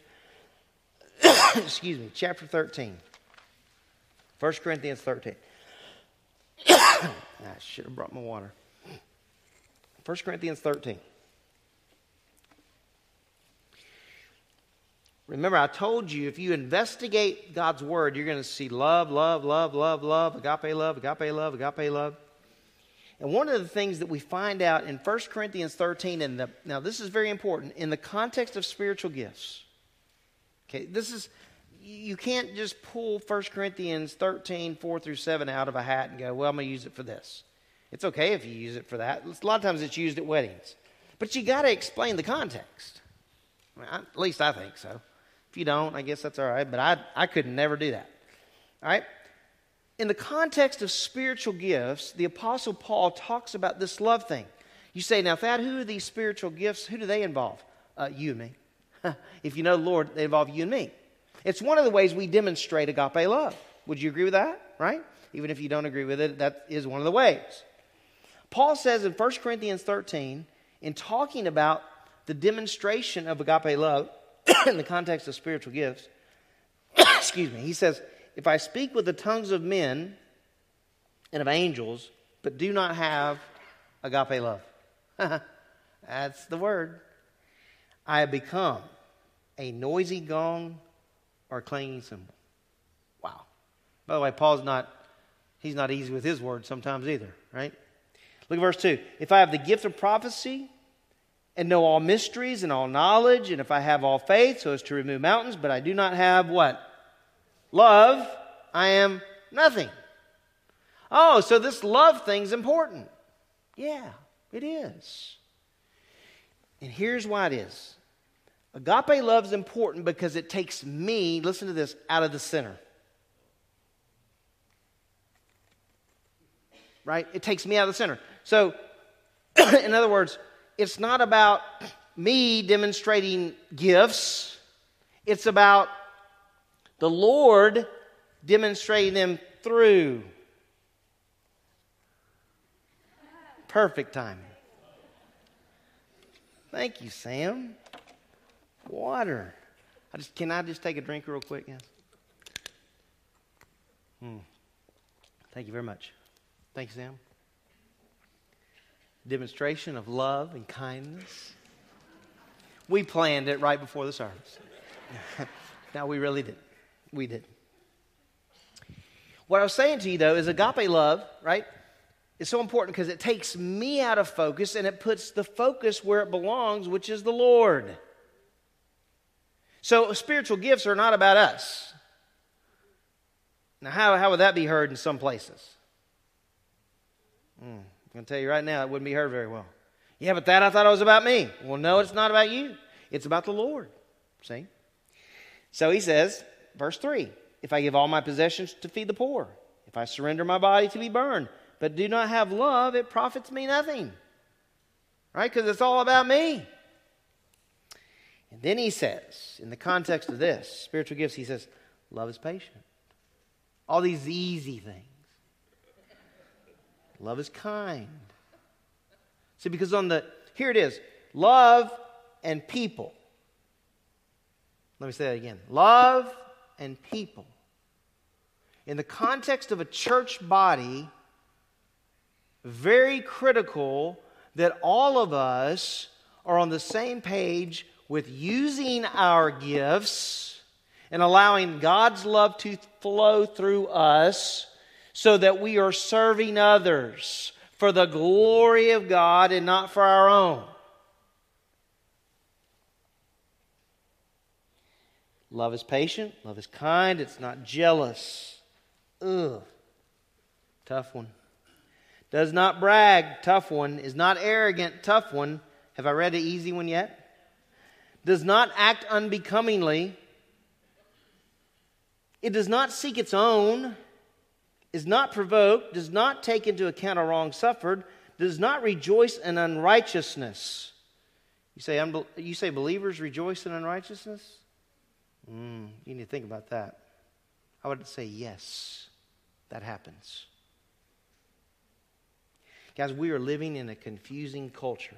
excuse me, chapter 13. 1 Corinthians 13. I should have brought my water. 1 Corinthians 13. Remember, I told you if you investigate God's word, you're going to see love, love, love, love, love, agape love, agape love, agape love. And one of the things that we find out in 1 Corinthians 13, and now this is very important, in the context of spiritual gifts. Okay, this is, you can't just pull 1 Corinthians 13, 4 through 7 out of a hat and go, well, I'm going to use it for this. It's okay if you use it for that. A lot of times it's used at weddings. But you got to explain the context. I mean, at least I think so. If you don't, I guess that's all right. But I, I could never do that. All right? In the context of spiritual gifts, the Apostle Paul talks about this love thing. You say, now, Thad, who are these spiritual gifts? Who do they involve? Uh, you and me. if you know the Lord, they involve you and me. It's one of the ways we demonstrate agape love. Would you agree with that? Right? Even if you don't agree with it, that is one of the ways. Paul says in 1 Corinthians 13, in talking about the demonstration of agape love in the context of spiritual gifts, excuse me, he says, If I speak with the tongues of men and of angels, but do not have agape love, that's the word, I have become a noisy gong or clanging cymbal. Wow. By the way, Paul's not, he's not easy with his words sometimes either, right? Look at verse 2. If I have the gift of prophecy and know all mysteries and all knowledge, and if I have all faith so as to remove mountains, but I do not have what? Love, I am nothing. Oh, so this love thing's important. Yeah, it is. And here's why it is. Agape love is important because it takes me, listen to this, out of the center. Right? It takes me out of the center. So, in other words, it's not about me demonstrating gifts, it's about the Lord demonstrating them through. Perfect timing. Thank you, Sam. Water. I just can I just take a drink real quick, yes? Hmm. Thank you very much. Thank you, Sam demonstration of love and kindness. We planned it right before the service. now, we really did. We did. What I was saying to you, though, is agape love, right? It's so important because it takes me out of focus and it puts the focus where it belongs, which is the Lord. So, spiritual gifts are not about us. Now, how, how would that be heard in some places? Hmm. I'm going to tell you right now, it wouldn't be heard very well. Yeah, but that I thought it was about me. Well, no, it's not about you. It's about the Lord. See? So he says, verse 3 If I give all my possessions to feed the poor, if I surrender my body to be burned, but do not have love, it profits me nothing. Right? Because it's all about me. And then he says, in the context of this, spiritual gifts, he says, love is patient. All these easy things. Love is kind. See, because on the, here it is love and people. Let me say that again love and people. In the context of a church body, very critical that all of us are on the same page with using our gifts and allowing God's love to flow through us so that we are serving others for the glory of God and not for our own. Love is patient, love is kind, it's not jealous. Ugh. Tough one. Does not brag, tough one. Is not arrogant, tough one. Have I read the easy one yet? Does not act unbecomingly. It does not seek its own, is not provoked, does not take into account a wrong suffered, does not rejoice in unrighteousness. You say, unbe- you say believers rejoice in unrighteousness? Mm, you need to think about that. I would say yes, that happens. Guys, we are living in a confusing culture.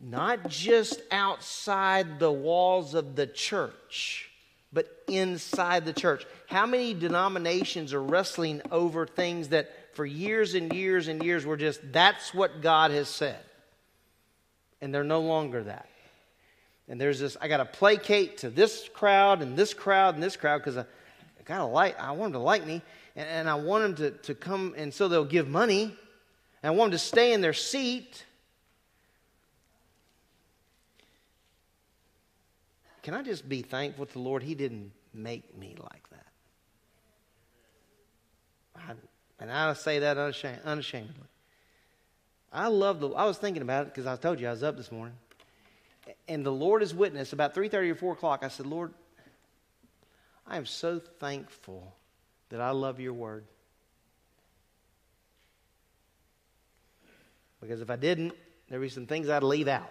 Not just outside the walls of the church, but inside the church. How many denominations are wrestling over things that for years and years and years were just, that's what God has said? And they're no longer that. And there's this, I got to placate to this crowd and this crowd and this crowd because I, I got to like, I want them to like me and, and I want them to, to come and so they'll give money. And I want them to stay in their seat. Can I just be thankful to the Lord? He didn't make me like that. I, and I say that unashamed, unashamedly. I love the. I was thinking about it because I told you I was up this morning and the Lord is witness, about 3.30 or 4 o'clock, I said, Lord, I am so thankful that I love your word. Because if I didn't, there'd be some things I'd leave out.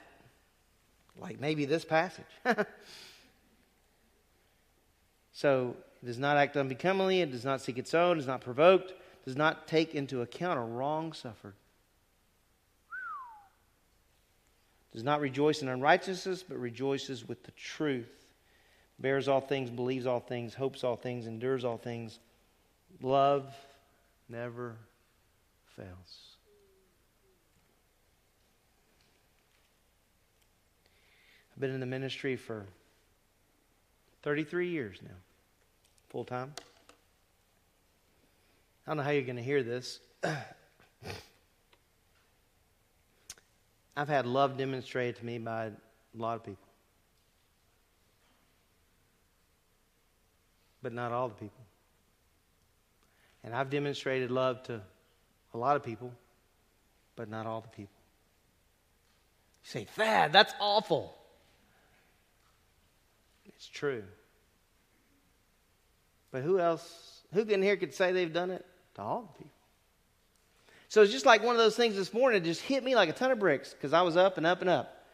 Like maybe this passage. so it does not act unbecomingly, it does not seek its own, is not provoked, does not take into account a wrong suffered. does not rejoice in unrighteousness, but rejoices with the truth, bears all things, believes all things, hopes all things, endures all things. Love never fails. I've been in the ministry for 33 years now, full time. I don't know how you're going to hear this. I've had love demonstrated to me by a lot of people, but not all the people. And I've demonstrated love to a lot of people, but not all the people. You say, Thad, that's awful. It's true. But who else, who in here could say they've done it? To all the people. So it's just like one of those things this morning, it just hit me like a ton of bricks because I was up and up and up.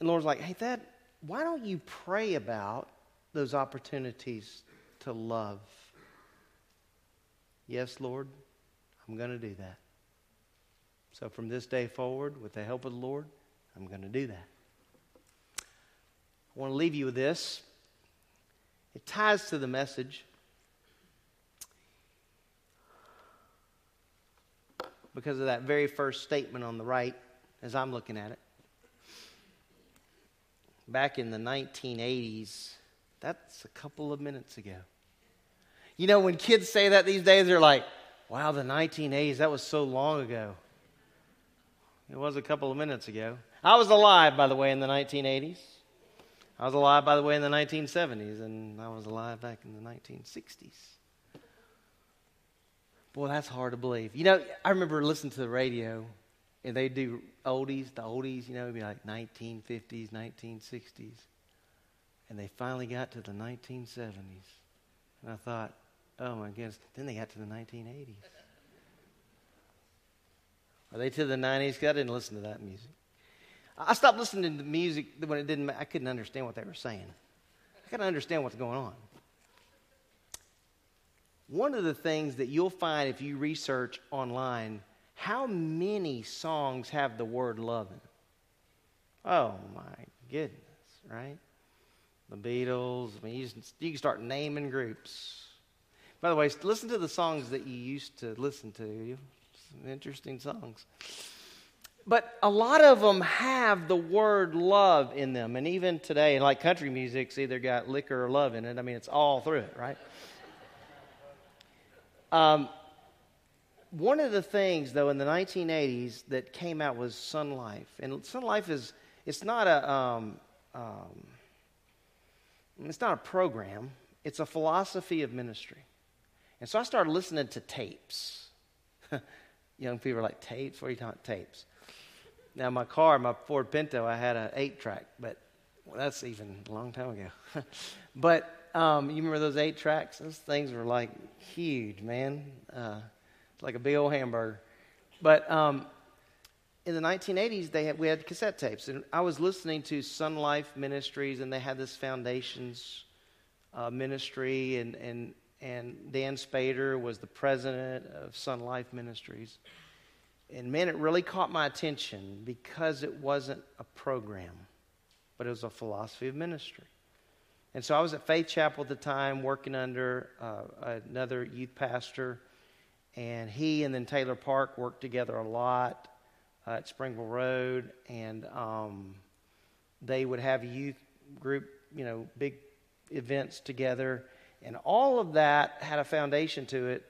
And Lord's like, hey, Thad, why don't you pray about those opportunities to love? Yes, Lord, I'm going to do that. So from this day forward, with the help of the Lord, I'm going to do that. I want to leave you with this. It ties to the message. because of that very first statement on the right as I'm looking at it. Back in the 1980s, that's a couple of minutes ago. You know, when kids say that these days, they're like, wow, the 1980s, that was so long ago. It was a couple of minutes ago. I was alive, by the way, in the 1980s. I was alive, by the way, in the 1970s, and I was alive back in the 1960s. Boy, that's hard to believe. You know, I remember listening to the radio, and they do oldies, the oldies, you know, it'd be like 1950s, 1960s. And they finally got to the 1970s. And I thought, oh my goodness. Then they got to the 1980s. Are they to the 90s? Because I didn't listen to that music. I stopped listening to the music when it didn't, I couldn't understand what they were saying. I couldn't understand what's going on. One of the things that you'll find if you research online, how many songs have the word love in? Oh my goodness, right? The Beatles. I mean, you, you can start naming groups. By the way, listen to the songs that you used to listen to. Some interesting songs. But a lot of them have the word love in them. And even today, like country music's either got liquor or love in it. I mean, it's all through it, right? Um, one of the things, though, in the 1980s that came out was Sonlife. And Sonlife is, it's not a, um, um, it's not a program. It's a philosophy of ministry. And so I started listening to tapes. Young people are like, tapes? What are you talking Tapes. Now, my car, my Ford Pinto, I had an eight track, but well, that's even a long time ago. but um, you remember those eight tracks? Those things were like huge, man. Uh, like a big old hamburger. But um, in the 1980s, they had, we had cassette tapes, and I was listening to Sonlife Ministries, and they had this Foundations uh, ministry, and, and, and Dann Spader was the president of Sonlife Ministries. And man, it really caught my attention because it wasn't a program, but it was a philosophy of ministry. And so I was at Faith Chapel at the time working under uh, another youth pastor, and he and then Taylor Park worked together a lot uh, at Springville Road, and um, they would have youth group, you know, big events together, and all of that had a foundation to it,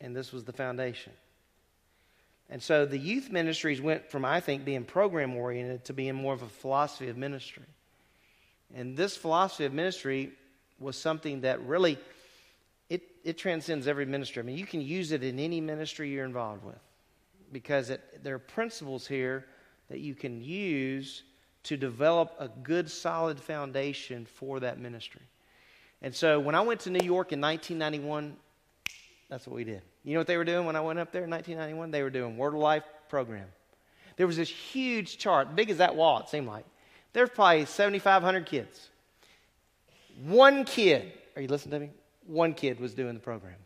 and this was the foundation. And so the youth ministries went from, I think, being program oriented to being more of a philosophy of ministry. And this philosophy of ministry was something that really it, it transcends every ministry. I mean, you can use it in any ministry you're involved with because it, there are principles here that you can use to develop a good, solid foundation for that ministry. And so when I went to New York in 1991, that's what we did. You know what they were doing when I went up there in 1991? They were doing Word of Life program. There was this huge chart, big as that wall, it seemed like. There's probably 7,500 kids. One kid, are you listening to me? One kid was doing the program.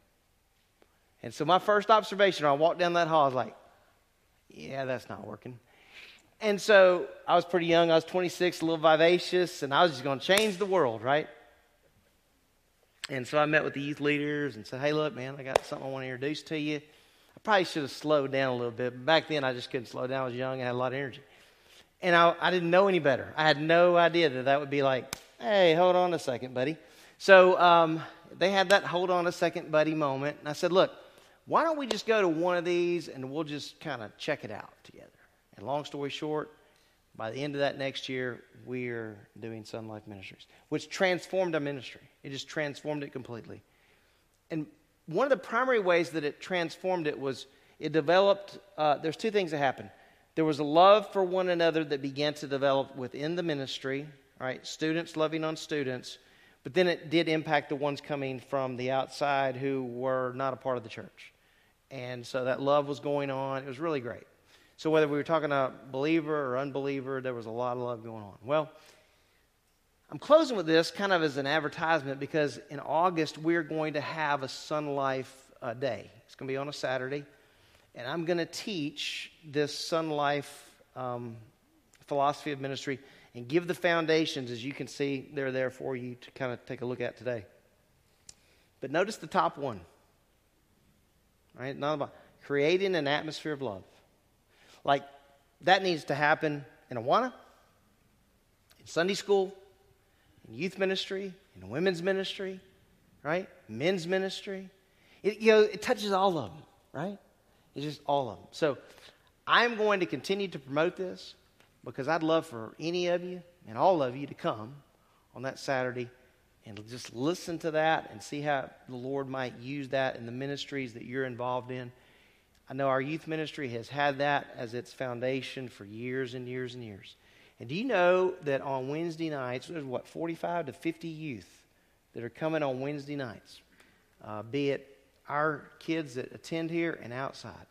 And so my first observation, I walked down that hall, I was like, yeah, that's not working. And so I was pretty young. I was 26, a little vivacious, and I was just going to change the world, right? And so I met with the youth leaders and said, hey, look, man, I got something I want to introduce to you. I probably should have slowed down a little bit. Back then, I just couldn't slow down. I was young. I had a lot of energy. And I, I didn't know any better. I had no idea that that would be like, hey, hold on a second, buddy. So um, they had that hold on a second, buddy moment. And I said, look, why don't we just go to one of these and we'll just kind of check it out together? And long story short, by the end of that next year, we're doing Sonlife Ministries, which transformed our ministry. It just transformed it completely. And one of the primary ways that it transformed it was it developed, uh, there's two things that happened. There was a love for one another that began to develop within the ministry, right? Students loving on students. But then it did impact the ones coming from the outside who were not a part of the church. And so that love was going on. It was really great. So whether we were talking about believer or unbeliever, there was a lot of love going on. Well, I'm closing with this kind of as an advertisement because in August we're going to have a Sonlife uh, Day. It's going to be on a Saturday and I'm going to teach this Sonlife um, philosophy of ministry and give the foundations, as you can see, they're there for you to kind of take a look at today. But notice the top one. Right? Not about creating an atmosphere of love. Like that needs to happen in Awana, in Sunday school, in youth ministry, in women's ministry, right? Men's ministry. It, you know, it touches all of them, right? It's just all of them. So I'm going to continue to promote this because I'd love for any of you and all of you to come on that Saturday and just listen to that and see how the Lord might use that in the ministries that you're involved in. I know our youth ministry has had that as its foundation for years and years and years. And do you know that on Wednesday nights, there's what, 45 to 50 youth that are coming on Wednesday nights, uh, be it our kids that attend here and outside.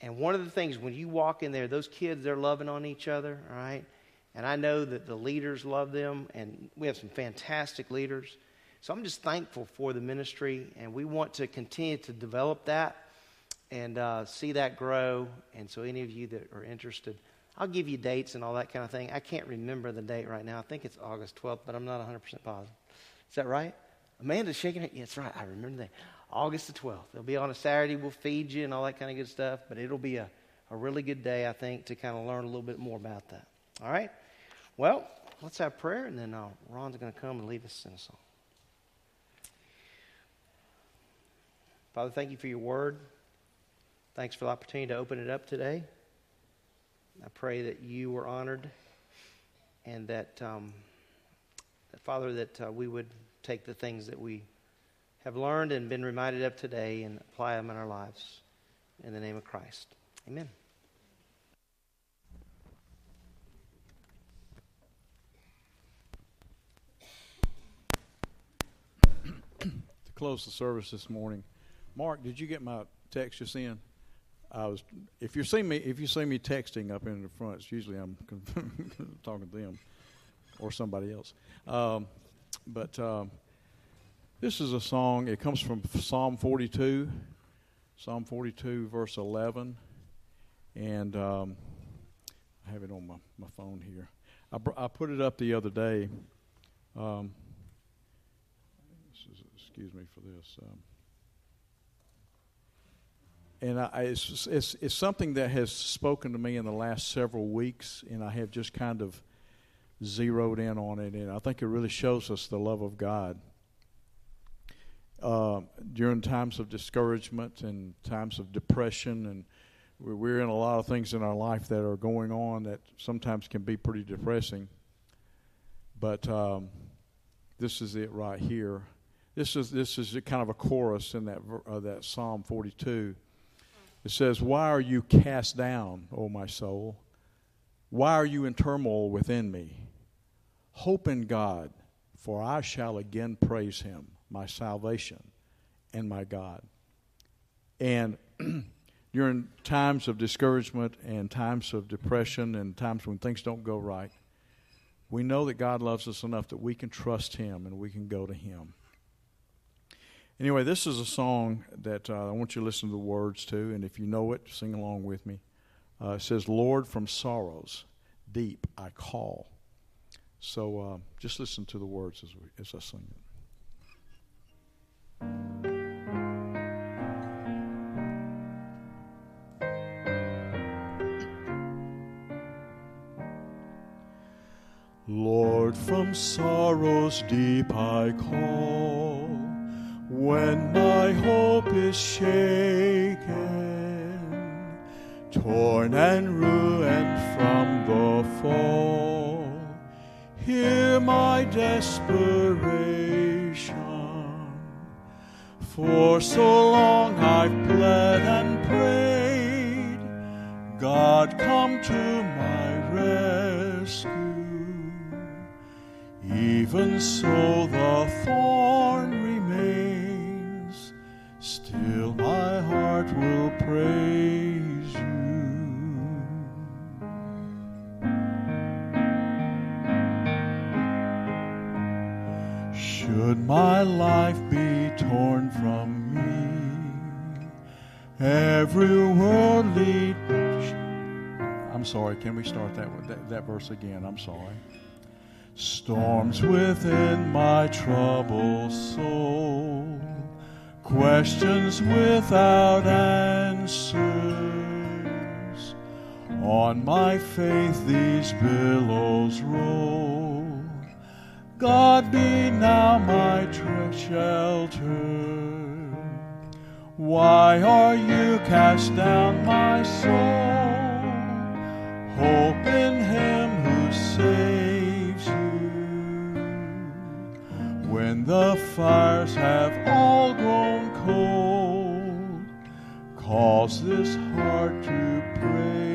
And one of the things when you walk in there, those kids, they're loving on each other, all right? And I know that the leaders love them, and we have some fantastic leaders. So I'm just thankful for the ministry, and we want to continue to develop that and uh, see that grow. And so, any of you that are interested, I'll give you dates and all that kind of thing. I can't remember the date right now. I think it's August 12th, but I'm not 100% positive. Is that right? Amanda's shaking her. Yeah, that's right. I remember that. August the 12th. It'll be on a Saturday. We'll feed you and all that kind of good stuff, but it'll be a, a really good day, I think, to kind of learn a little bit more about that. All right? Well, let's have prayer, and then uh, Ron's going to come and lead us in a song. Father, thank you for your word. Thanks for the opportunity to open it up today. I pray that you were honored and that, um, that Father, that uh, we would take the things that we have learned and been reminded of today and apply them in our lives. In the name of Christ. Amen. to close the service this morning, Mark, did you get my text just in? I was. If you see me, if you see me texting up in the front, it's usually I'm talking to them or somebody else. Um, but um, this is a song. It comes from Psalm 42, Psalm 42, verse 11, and um, I have it on my, my phone here. I, br- I put it up the other day. Um, is, excuse me for this. And I, it's, it's, it's something that has spoken to me in the last several weeks, and I have just kind of zeroed in on it, and I think it really shows us the love of God. Uh, during times of discouragement and times of depression, and we're, we're in a lot of things in our life that are going on that sometimes can be pretty depressing. But um, this is it right here. This is this is kind of a chorus in that uh, that Psalm 42. It says, Why are you cast down, O my soul? Why are you in turmoil within me? Hope in God, for I shall again praise him, my salvation and my God. And during times of discouragement and times of depression and times when things don't go right, we know that God loves us enough that we can trust him and we can go to him. Anyway, this is a song that uh, I want you to listen to the words to, and if you know it, sing along with me. Uh, it says, Lord, from sorrows deep I call. So uh, just listen to the words as, we, as I sing it. Lord, from sorrows deep I call when my hope is shaken, torn and ruined from the fall, hear my desperation. For so long I've pled and prayed, God come to my rescue. Even so, the thorn will praise you. Should my life be torn from me, every worldly. I'm sorry, can we start that, that, that verse again? I'm sorry. Storms within my troubled soul questions without answers. On my faith these billows roll. God be now my shelter. Why are you cast down, my soul? Hope in The fires have all grown cold, cause this heart to praise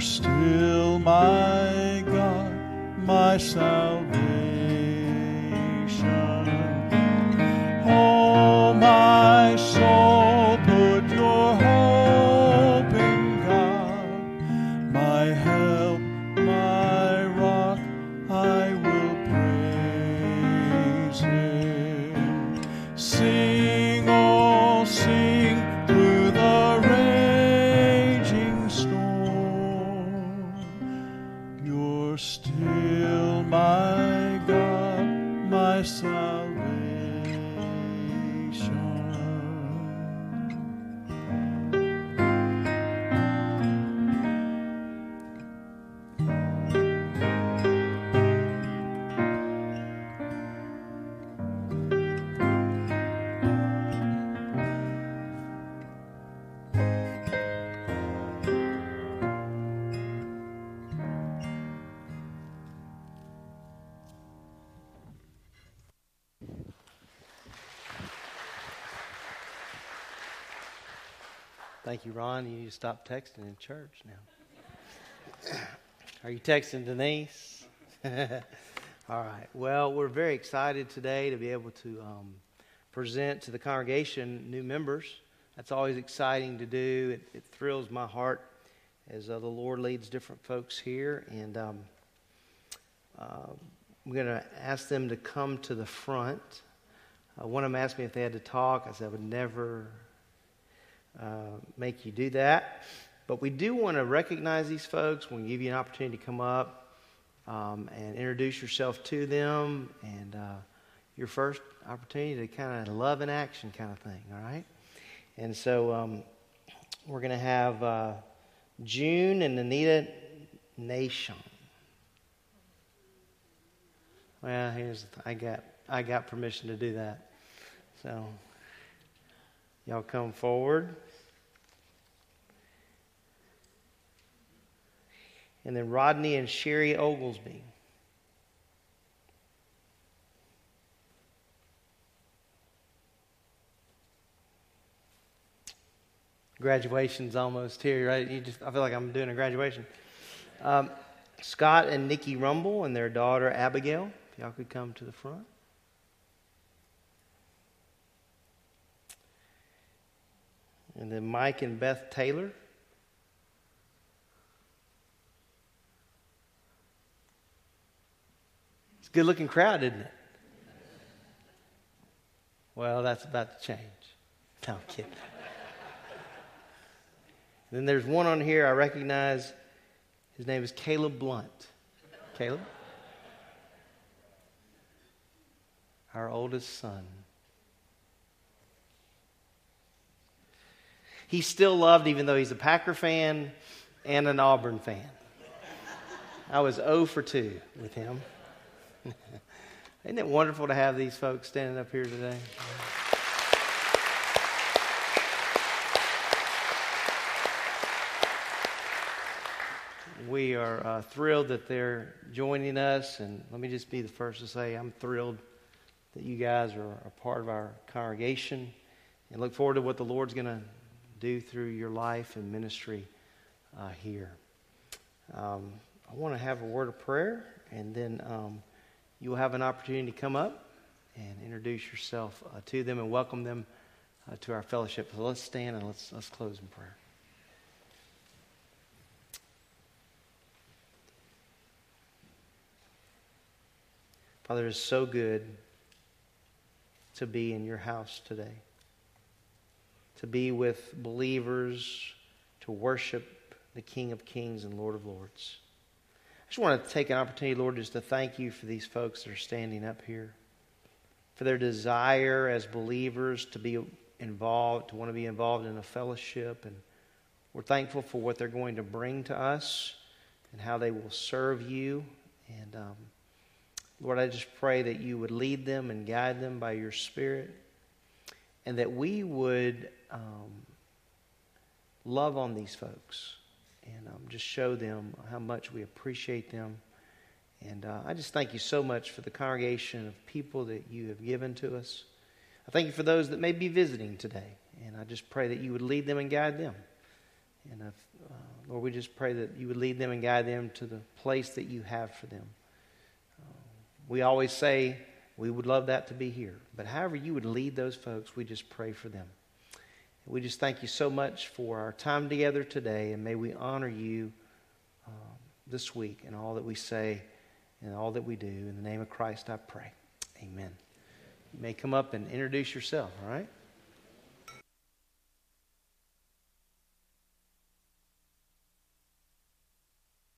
still my God, my salvation. Ron. You need to stop texting in church now. Are you texting Denise? All right. Well, we're very excited today to be able to um, present to the congregation new members. That's always exciting to do. It, it thrills my heart as uh, the Lord leads different folks here. And um, uh, I'm going to ask them to come to the front. Uh, one of them asked me if they had to talk. I said I would never uh, make you do that. But we do want to recognize these folks. We'll give you an opportunity to come up um, and introduce yourself to them, and uh, your first opportunity to kind of love in action kind of thing. All right. And so um, we're going to have uh, June and Anita Nation. Well, here's th- I got I got permission to do that. So y'all come forward. And then Rodney and Sherry Oglesby. Graduation's almost here, right? You just, I feel like I'm doing a graduation. Um, Scott and Nikki Rumble and their daughter Abigail, if y'all could come to the front. And then Mike and Beth Taylor. It's a good looking crowd, isn't it? Well, that's about to change. No, I'm kidding. then there's one on here I recognize. His name is Caleb Blunt. Caleb? Our oldest son. He's still loved even though he's a Packer fan and an Auburn fan. I was 0 for 2 with him. Isn't it wonderful to have these folks standing up here today? We are uh, thrilled that they're joining us, and let me just be the first to say I'm thrilled that you guys are a part of our congregation and look forward to what the Lord's going to do through your life and ministry uh, here. Um, I want to have a word of prayer, and then um, you'll have an opportunity to come up and introduce yourself uh, to them and welcome them uh, to our fellowship. So let's stand and let's, let's close in prayer. Father, it's so good to be in your house today, to be with believers, to worship the King of Kings and Lord of Lords. I just want to take an opportunity, Lord, just to thank you for these folks that are standing up here, for their desire as believers to be involved, to want to be involved in a fellowship. And we're thankful for what they're going to bring to us and how they will serve you. And um, Lord, I just pray that you would lead them and guide them by your Spirit, and that we would um, love on these folks and um, just show them how much we appreciate them. And uh, I just thank you so much for the congregation of people that you have given to us. I thank you for those that may be visiting today. And I just pray that you would lead them and guide them. And if, uh, Lord, we just pray that you would lead them and guide them to the place that you have for them. Uh, we always say we would love that to be here. But however you would lead those folks, we just pray for them. We just thank you so much for our time together today, and may we honor you uh, this week in all that we say and all that we do. In the name of Christ, I pray. Amen. You may come up and introduce yourself, all right?